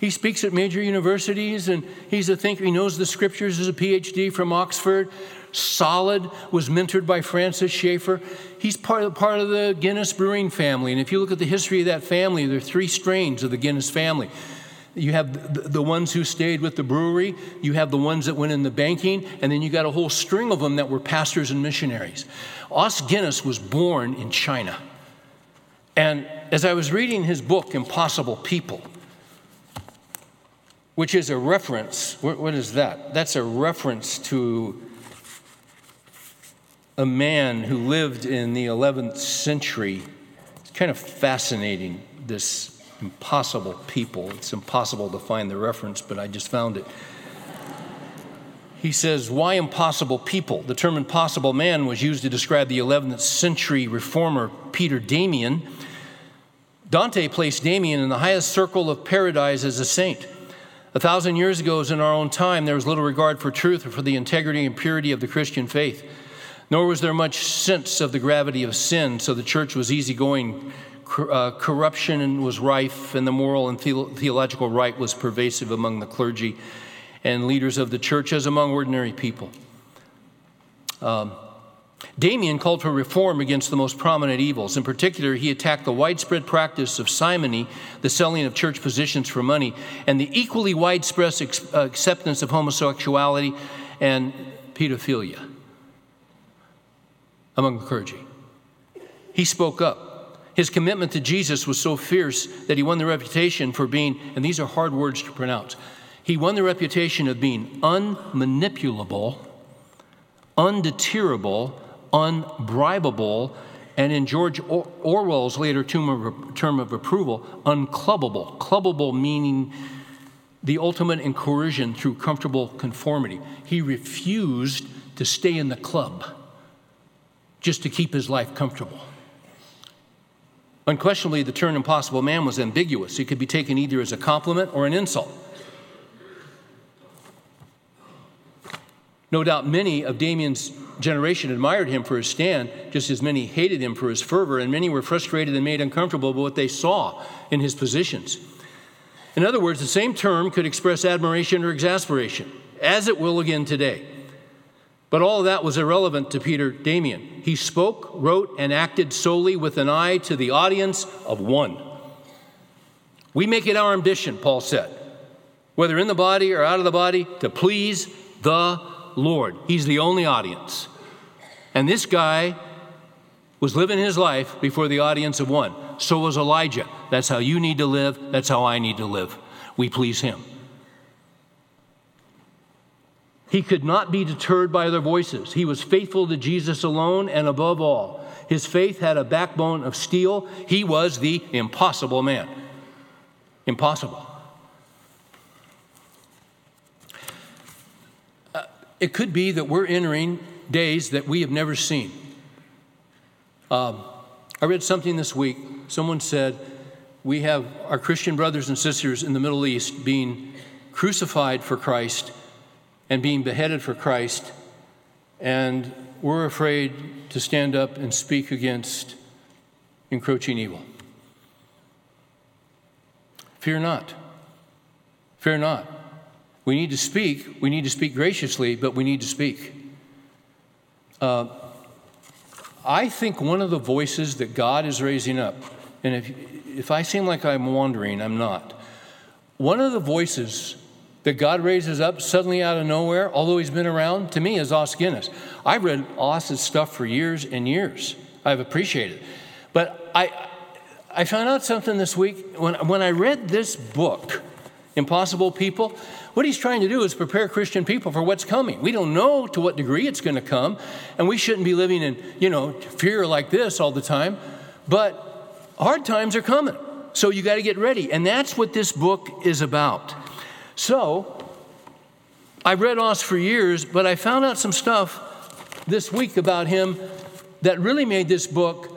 He speaks at major universities and he's a thinker. He knows the scriptures, is a PhD from Oxford. Solid, was mentored by Francis Schaeffer. He's part of, part of the Guinness brewing family. And if you look at the history of that family, there are three strains of the Guinness family. You have the, ones who stayed with the brewery, you have the ones that went in the banking, and then you got a whole string of them that were pastors and missionaries. Os Guinness was born in China. And as I was reading his book, Impossible People, which is a reference, what is that? That's a reference to a man who lived in the 11th century. It's kind of fascinating, this impossible people. It's impossible to find the reference, but I just found it. He says, Why impossible people? The term impossible man was used to describe the 11th century reformer Peter Damian. Dante placed Damian in the highest circle of paradise as a saint. A thousand years ago, as in our own time, there was little regard for truth or for the integrity and purity of the Christian faith. Nor was there much sense of the gravity of sin, so the church was easygoing uh, corruption was rife, and the moral and theological right was pervasive among the clergy and leaders of the church as among ordinary people. Um, Damian called for reform against the most prominent evils. In particular, he attacked the widespread practice of simony, the selling of church positions for money, and the equally widespread ex- uh, acceptance of homosexuality and pedophilia among the clergy. He spoke up. His commitment to Jesus was so fierce that he won the reputation for being, and these are hard words to pronounce, he won the reputation of being unmanipulable, undeterrable, unbribable, and in George Orwell's later term of, term of approval, unclubbable. Clubbable meaning the ultimate in coercion through comfortable conformity. He refused to stay in the club just to keep his life comfortable. Unquestionably, the term impossible man was ambiguous. It could be taken either as a compliment or an insult. No doubt many of Damian's generation admired him for his stand, just as many hated him for his fervor, and many were frustrated and made uncomfortable by what they saw in his positions. In other words, the same term could express admiration or exasperation, as it will again today. But all that was irrelevant to Peter Damian. He spoke, wrote, and acted solely with an eye to the audience of one. We make it our ambition, Paul said, whether in the body or out of the body, to please the Lord. He's the only audience. And this guy was living his life before the audience of one. So was Elijah. That's how you need to live. That's how I need to live. We please him. He could not be deterred by other voices. He was faithful to Jesus alone and above all. His faith had a backbone of steel. He was the impossible man. Impossible. Uh, it could be that we're entering days that we have never seen. Um, I read something this week. Someone said, We have our Christian brothers and sisters in the Middle East being crucified for Christ and being beheaded for Christ, and we're afraid to stand up and speak against encroaching evil. Fear not. Fear not. We need to speak. We need to speak graciously, but we need to speak. Uh, I think one of the voices that God is raising up, and if, if I seem like I'm wandering, I'm not. One of the voices that God raises up suddenly out of nowhere, although he's been around, to me is Os Guinness. I've read Os's stuff for years and years. I've appreciated it. But I, I found out something this week. When, when I read this book, Impossible People, what he's trying to do is prepare Christian people for what's coming. We don't know to what degree it's going to come, and we shouldn't be living in, you know, fear like this all the time. But hard times are coming. So you got to get ready. And that's what this book is about. So, I've read Os for years, but I found out some stuff this week about him that really made this book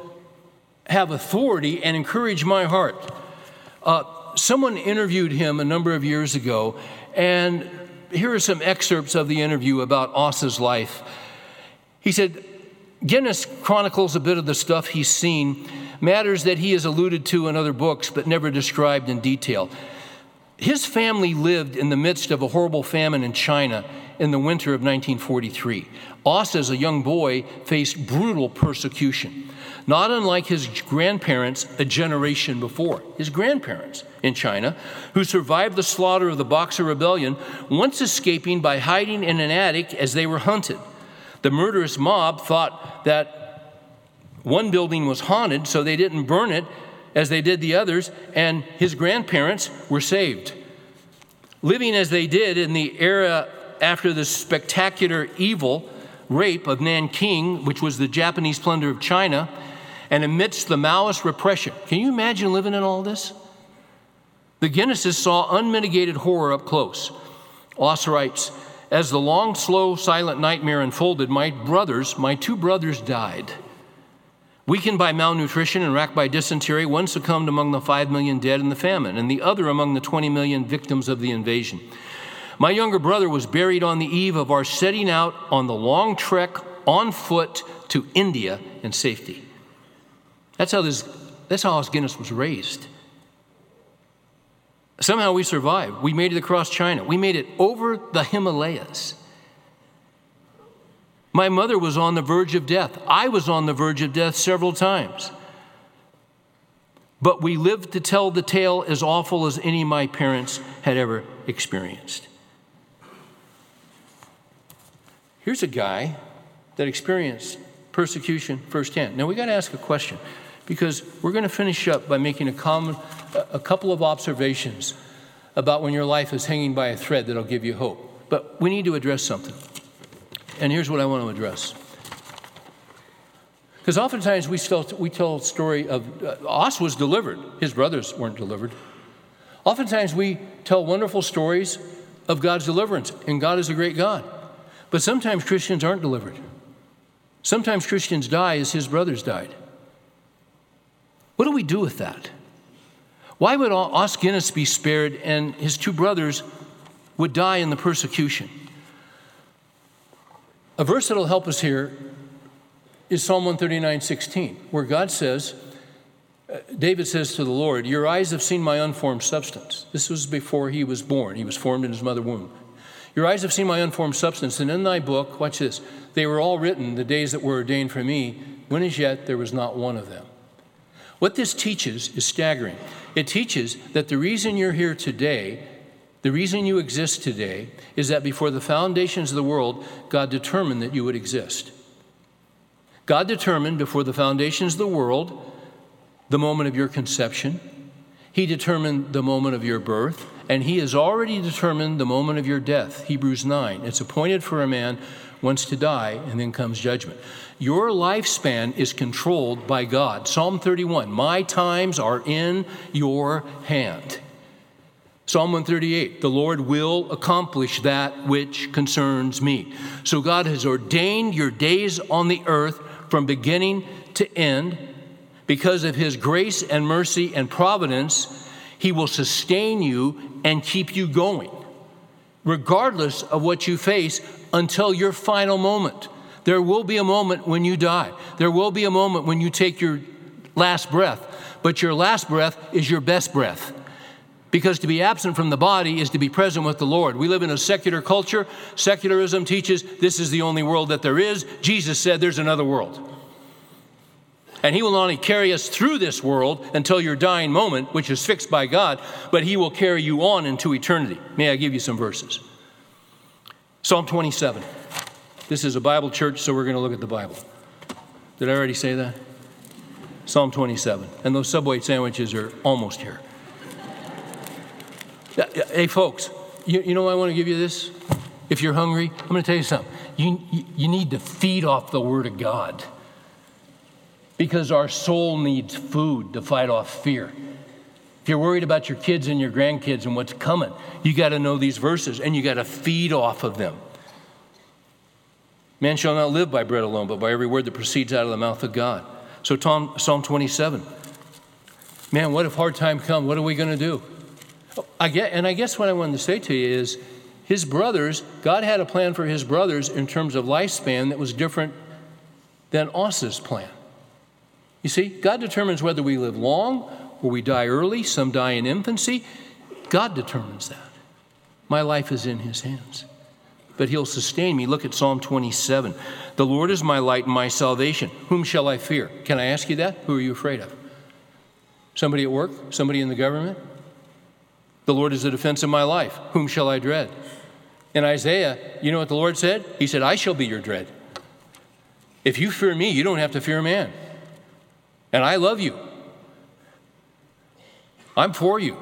have authority and encourage my heart. Uh, someone interviewed him a number of years ago, and here are some excerpts of the interview about Os's life. He said, Guinness chronicles a bit of the stuff he's seen, matters that he has alluded to in other books but never described in detail his family lived in the midst of a horrible famine in China, in the winter of 1943. Os, as a young boy, faced brutal persecution, not unlike his grandparents a generation before. His grandparents in China, who survived the slaughter of the Boxer Rebellion, once escaping by hiding in an attic as they were hunted. The murderous mob thought that one building was haunted, so they didn't burn it as they did the others, and his grandparents were saved. Living as they did in the era after the spectacular evil rape of Nanking, which was the Japanese plunder of China, and amidst the Maoist repression. Can you imagine living in all this? The Guinnesses saw unmitigated horror up close. Os writes, as the long, slow, silent nightmare unfolded, my brothers, my two brothers died. Weakened by malnutrition and racked by dysentery, one succumbed among the 5 million dead in the famine, and the other among the 20 million victims of the invasion. My younger brother was buried on the eve of our setting out on the long trek on foot to India in safety. That's how, this, that's how Os Guinness was raised. Somehow we survived. We made it across China. We made it over the Himalayas. My mother was on the verge of death. I was on the verge of death several times. But we lived to tell the tale as awful as any my parents had ever experienced. Here's a guy that experienced persecution firsthand. Now we got to ask a question because we're going to finish up by making a, common, a couple of observations about when your life is hanging by a thread that'll give you hope. But we need to address something. And here's what I want to address. Because oftentimes we, still, we tell a story of uh, Os was delivered, his brothers weren't delivered. Oftentimes we tell wonderful stories of God's deliverance, and God is a great God. But sometimes Christians aren't delivered. Sometimes Christians die as his brothers died. What do we do with that? Why would Os Guinness be spared and his two brothers would die in the persecution? A verse that'll help us here is Psalm 139 16, where God says, uh, David says to the Lord, Your eyes have seen my unformed substance. This was before he was born. He was formed in his mother womb. Your eyes have seen my unformed substance, and in thy book, watch this, they were all written the days that were ordained for me, when as yet there was not one of them. What this teaches is staggering. It teaches that the reason you're here today, the reason you exist today, is that before the foundations of the world, God determined that you would exist. God determined before the foundations of the world the moment of your conception, He determined the moment of your birth, and He has already determined the moment of your death. Hebrews 9. It's appointed for a man once to die, and then comes judgment. Your lifespan is controlled by God. Psalm 31 My times are in your hand. Psalm 138 The Lord will accomplish that which concerns me. So God has ordained your days on the earth from beginning to end. Because of his grace and mercy and providence, he will sustain you and keep you going, regardless of what you face until your final moment. There will be a moment when you die. There will be a moment when you take your last breath. But your last breath is your best breath. Because to be absent from the body is to be present with the Lord. We live in a secular culture. Secularism teaches this is the only world that there is. Jesus said there's another world. And He will not only carry us through this world until your dying moment, which is fixed by God, but He will carry you on into eternity. May I give you some verses? Psalm 27. This is a Bible church, so we're going to look at the Bible. Did I already say that? Psalm 27. And those Subway sandwiches are almost here. Hey, folks, you, you know I want to give you this? If you're hungry, I'm going to tell you something. You, you, need to feed off the Word of God because our soul needs food to fight off fear. If you're worried about your kids and your grandkids and what's coming, you got to know these verses and you got to feed off of them. Man shall not live by bread alone, but by every word that proceeds out of the mouth of God. So, Psalm 27. Man, what if hard time come? What are we going to do? I get, and I guess what I wanted to say to you is his brothers, God had a plan for his brothers in terms of lifespan that was different than Os's plan. You see, God determines whether we live long or we die early, some die in infancy. God determines that. My life is in his hands. but he'll sustain me. Look at Psalm 27. The Lord is my light and my salvation. Whom shall I fear? Can I ask you that? Who are you afraid of? Somebody at work? Somebody in the government? The Lord is the defense of my life. Whom shall I dread? In Isaiah, you know what the Lord said? He said, I shall be your dread. If you fear me, you don't have to fear man. And I love you. I'm for you.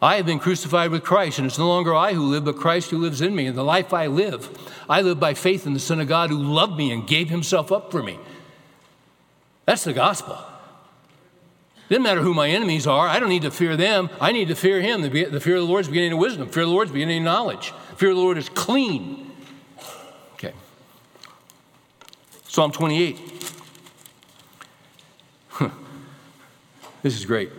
I have been crucified with Christ, and it's no longer I who live, but Christ who lives in me. And the life I live, I live by faith in the Son of God who loved me and gave himself up for me. That's the gospel. It doesn't matter who my enemies are. I don't need to fear them. I need to fear him. The, fear of the Lord is beginning of wisdom. Fear of the Lord is beginning of knowledge. Fear of the Lord is clean. Okay. Psalm 28. this is great.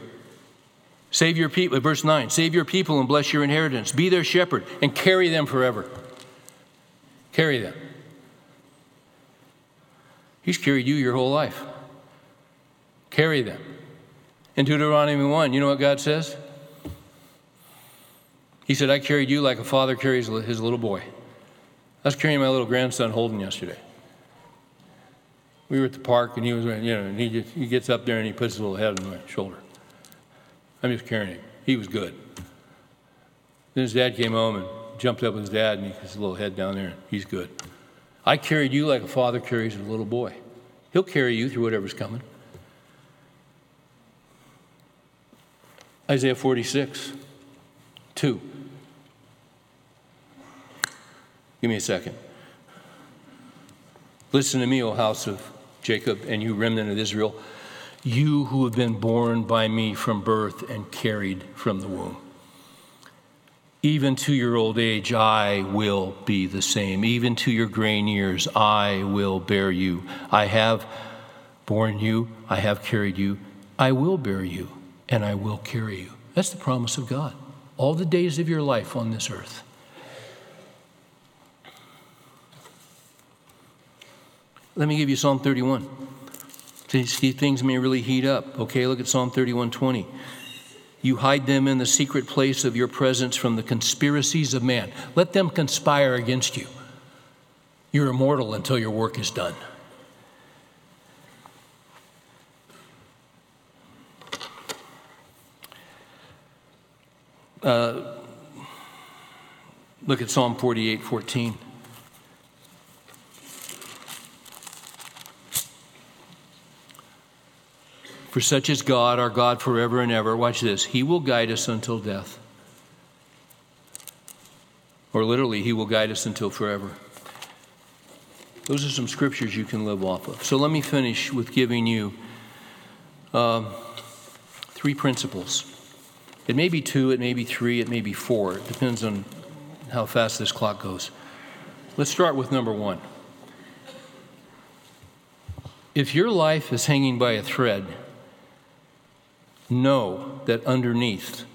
Save your people, uh, verse 9, save your people and bless your inheritance. Be their shepherd and carry them forever. Carry them. He's carried you your whole life. Carry them. In Deuteronomy 1, you know what God says? He said, I carried you like a father carries his little boy. I was carrying my little grandson Holden yesterday. We were at the park and he was, you know, and he, just, he gets up there and he puts his little head on my shoulder. I'm just carrying him. He was good. Then his dad came home and jumped up with his dad, and he his little head down there. He's good. I carried you like a father carries a little boy. He'll carry you through whatever's coming. Isaiah 46, 2. Give me a second. Listen to me, O house of Jacob, and you remnant of Israel you who have been born by me from birth and carried from the womb. Even to your old age, I will be the same. Even to your gray years, I will bear you. I have borne you, I have carried you, I will bear you, and I will carry you. That's the promise of God. All the days of your life on this earth. Let me give you Psalm 31. Things may really heat up. Okay, look at Psalm 31:20. You hide them in the secret place of your presence from the conspiracies of man. Let them conspire against you. You're immortal until your work is done. Uh, look at Psalm 48 14. For such is God, our God forever and ever. Watch this. He will guide us until death. Or literally, He will guide us until forever. Those are some scriptures you can live off of. So let me finish with giving you uh, three principles. It may be two, it may be three, it may be four. It depends on how fast this clock goes. Let's start with number one. If your life is hanging by a thread, Know that underneath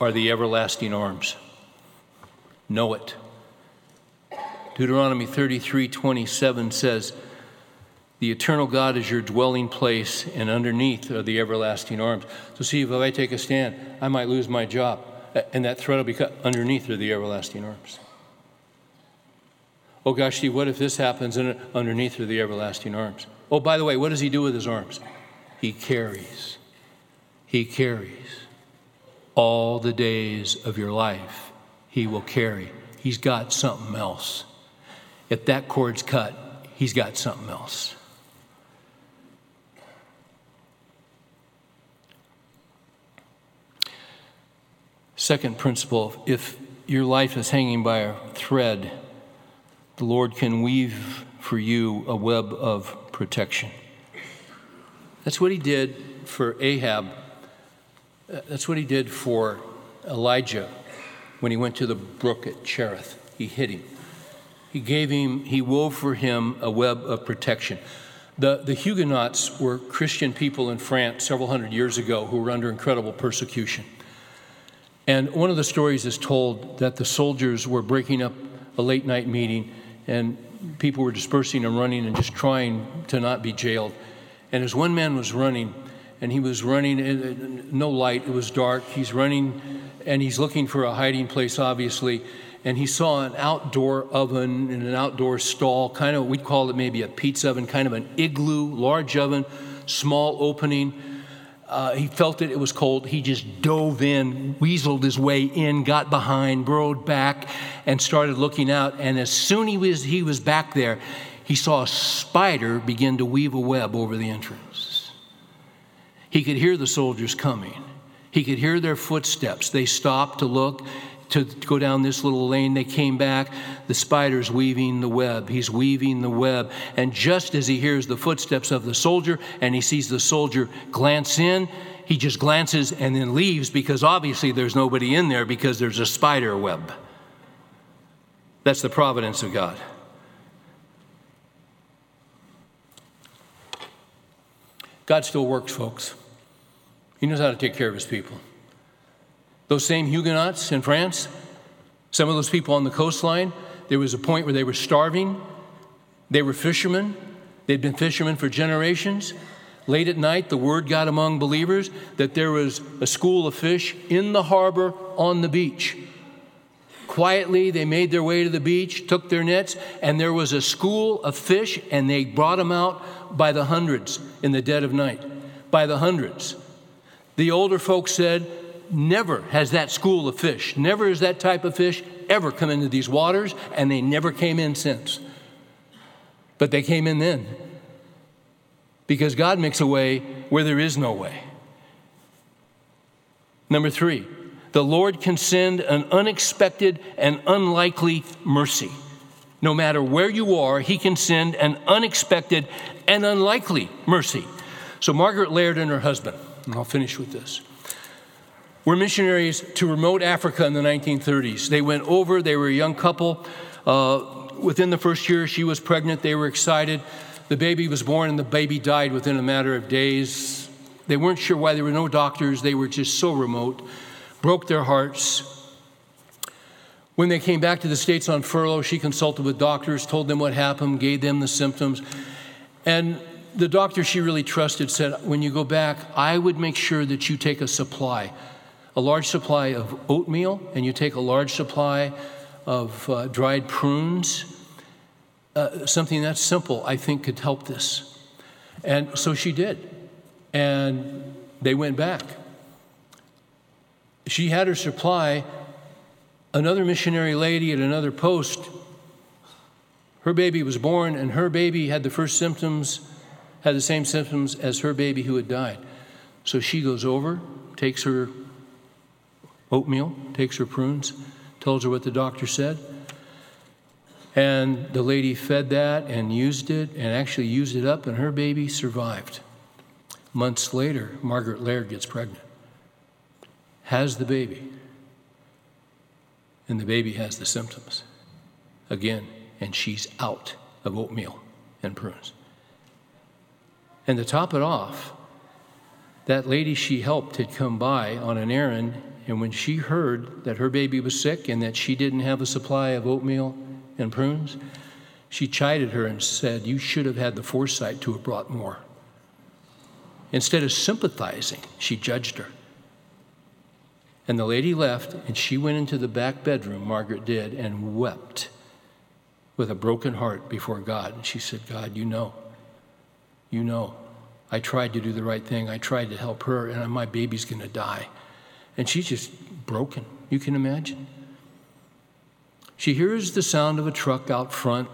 are the everlasting arms. Know it. Deuteronomy 33 27 says, The eternal God is your dwelling place, and underneath are the everlasting arms. So, see, if I take a stand, I might lose my job, and that thread will be cut. Underneath are the everlasting arms. Oh gosh, see, what if this happens and underneath are the everlasting arms? Oh, by the way, what does he do with his arms? He carries he carries. All the days of your life, He will carry. He's got something else. If that cord's cut, He's got something else. Second principle if your life is hanging by a thread, the Lord can weave for you a web of protection. That's what He did for Ahab uh, that's what he did for Elijah when he went to the brook at Cherith. He hid him. He gave him, he wove for him a web of protection. The, the Huguenots were Christian people in France several hundred years ago who were under incredible persecution. And one of the stories is told that the soldiers were breaking up a late night meeting and people were dispersing and running and just trying to not be jailed. And as one man was running, and he was running, no light, it was dark. He's running and he's looking for a hiding place, obviously. and he saw an outdoor oven in an outdoor stall, kind of, we'd call it maybe a pizza oven, kind of an igloo, large oven, small opening. Uh, he felt it, it was cold. He just dove in, weaseled his way in, got behind, burrowed back, and started looking out. And as soon as he was, he was back there, he saw a spider begin to weave a web over the entrance. He could hear the soldiers coming. He could hear their footsteps. They stopped to look, to go down this little lane. They came back. The spider's weaving the web. He's weaving the web. And just as he hears the footsteps of the soldier and he sees the soldier glance in, he just glances and then leaves because obviously there's nobody in there because there's a spider web. That's the providence of God. God still works, folks. He knows how to take care of his people. Those same Huguenots in France, some of those people on the coastline, there was a point where they were starving. They were fishermen. They'd been fishermen for generations. Late at night, the word got among believers that there was a school of fish in the harbor on the beach. Quietly, they made their way to the beach, took their nets, and there was a school of fish, and they brought them out by the hundreds in the dead of night. By the hundreds. The older folks said, Never has that school of fish, never has that type of fish ever come into these waters, and they never came in since. But they came in then. Because God makes a way where there is no way. Number three, the Lord can send an unexpected and unlikely mercy. No matter where you are, He can send an unexpected and unlikely mercy. So, Margaret Laird and her husband, and I'll finish with this. Were missionaries to remote Africa in the 1930s. They went over, they were a young couple. Uh, within the first year, she was pregnant, they were excited. The baby was born, and the baby died within a matter of days. They weren't sure why there were no doctors, they were just so remote. Broke their hearts. When they came back to the States on furlough, she consulted with doctors, told them what happened, gave them the symptoms. And the doctor she really trusted said, When you go back, I would make sure that you take a supply, a large supply of oatmeal, and you take a large supply of uh, dried prunes. Uh, something that simple, I think, could help this. And so she did. And they went back. She had her supply. Another missionary lady at another post, her baby was born, and her baby had the first symptoms had the same symptoms as her baby who had died. So she goes over, takes her oatmeal, takes her prunes, tells her what the doctor said. And the lady fed that and used it and actually used it up, and her baby survived. Months later, Margaret Laird gets pregnant, has the baby, and the baby has the symptoms again, and she's out of oatmeal and prunes. And to top it off, that lady she helped had come by on an errand, and when she heard that her baby was sick and that she didn't have a supply of oatmeal and prunes, she chided her and said, You should have had the foresight to have brought more. Instead of sympathizing, she judged her. And the lady left, and she went into the back bedroom, Margaret did, and wept with a broken heart before God. And she said, God, you know. You know, I tried to do the right thing. I tried to help her, and my baby's going to die. And she's just broken. You can imagine. She hears the sound of a truck out front.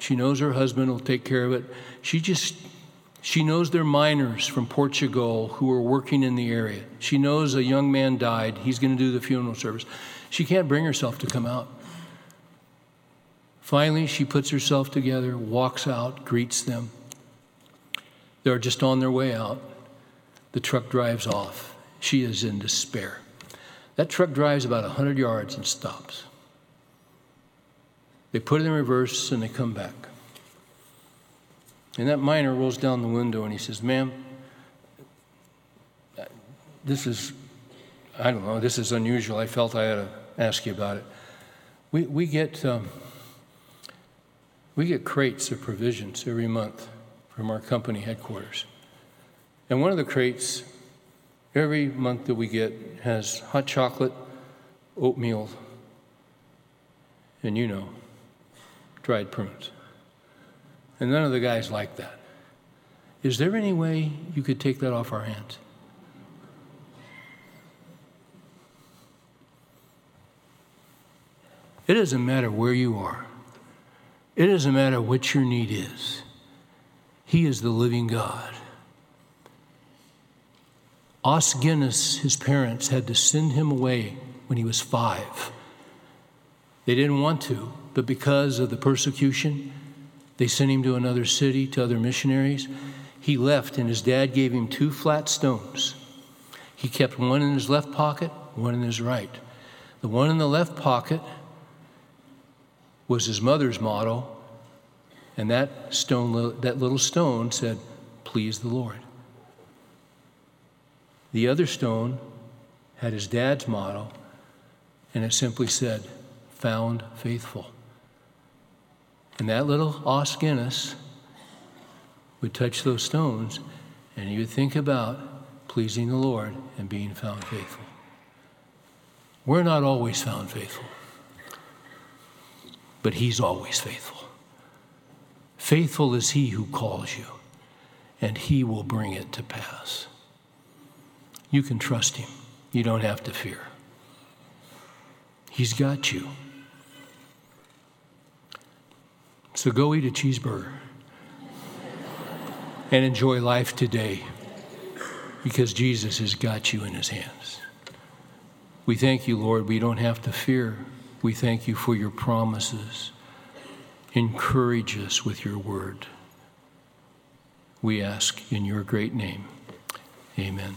She knows her husband will take care of it. She just she knows they're miners from Portugal who are working in the area. She knows a young man died. He's going to do the funeral service. She can't bring herself to come out. Finally, she puts herself together, walks out, greets them. They're just on their way out. The truck drives off. She is in despair. That truck drives about 100 yards and stops. They put it in reverse and they come back. And that miner rolls down the window and he says, Ma'am, this is, I don't know, this is unusual. I felt I had to ask you about it. We, we, get, um, we get crates of provisions every month from our company headquarters. And one of the crates, every month that we get, has hot chocolate, oatmeal, and you know, dried prunes. And none of the guys like that. Is there any way you could take that off our hands? It doesn't matter where you are. It doesn't matter what your need is. He is the living God. Os Guinness, his parents, had to send him away when he was five. They didn't want to, but because of the persecution, they sent him to another city, to other missionaries. He left, and his dad gave him two flat stones. He kept one in his left pocket, one in his right. The one in the left pocket was his mother's motto, and that stone, that little stone said, "Please the Lord." The other stone had his dad's motto, and it simply said, "Found faithful." And that little Os Guinness would touch those stones, and he would think about pleasing the Lord and being found faithful. We're not always found faithful but He's always faithful. Faithful is He who calls you, and He will bring it to pass. You can trust Him, you don't have to fear. He's got you. So go eat a cheeseburger and enjoy life today because Jesus has got you in his hands. We thank you, Lord. We don't have to fear we thank you for your promises. Encourage us with your word. We ask in your great name. Amen.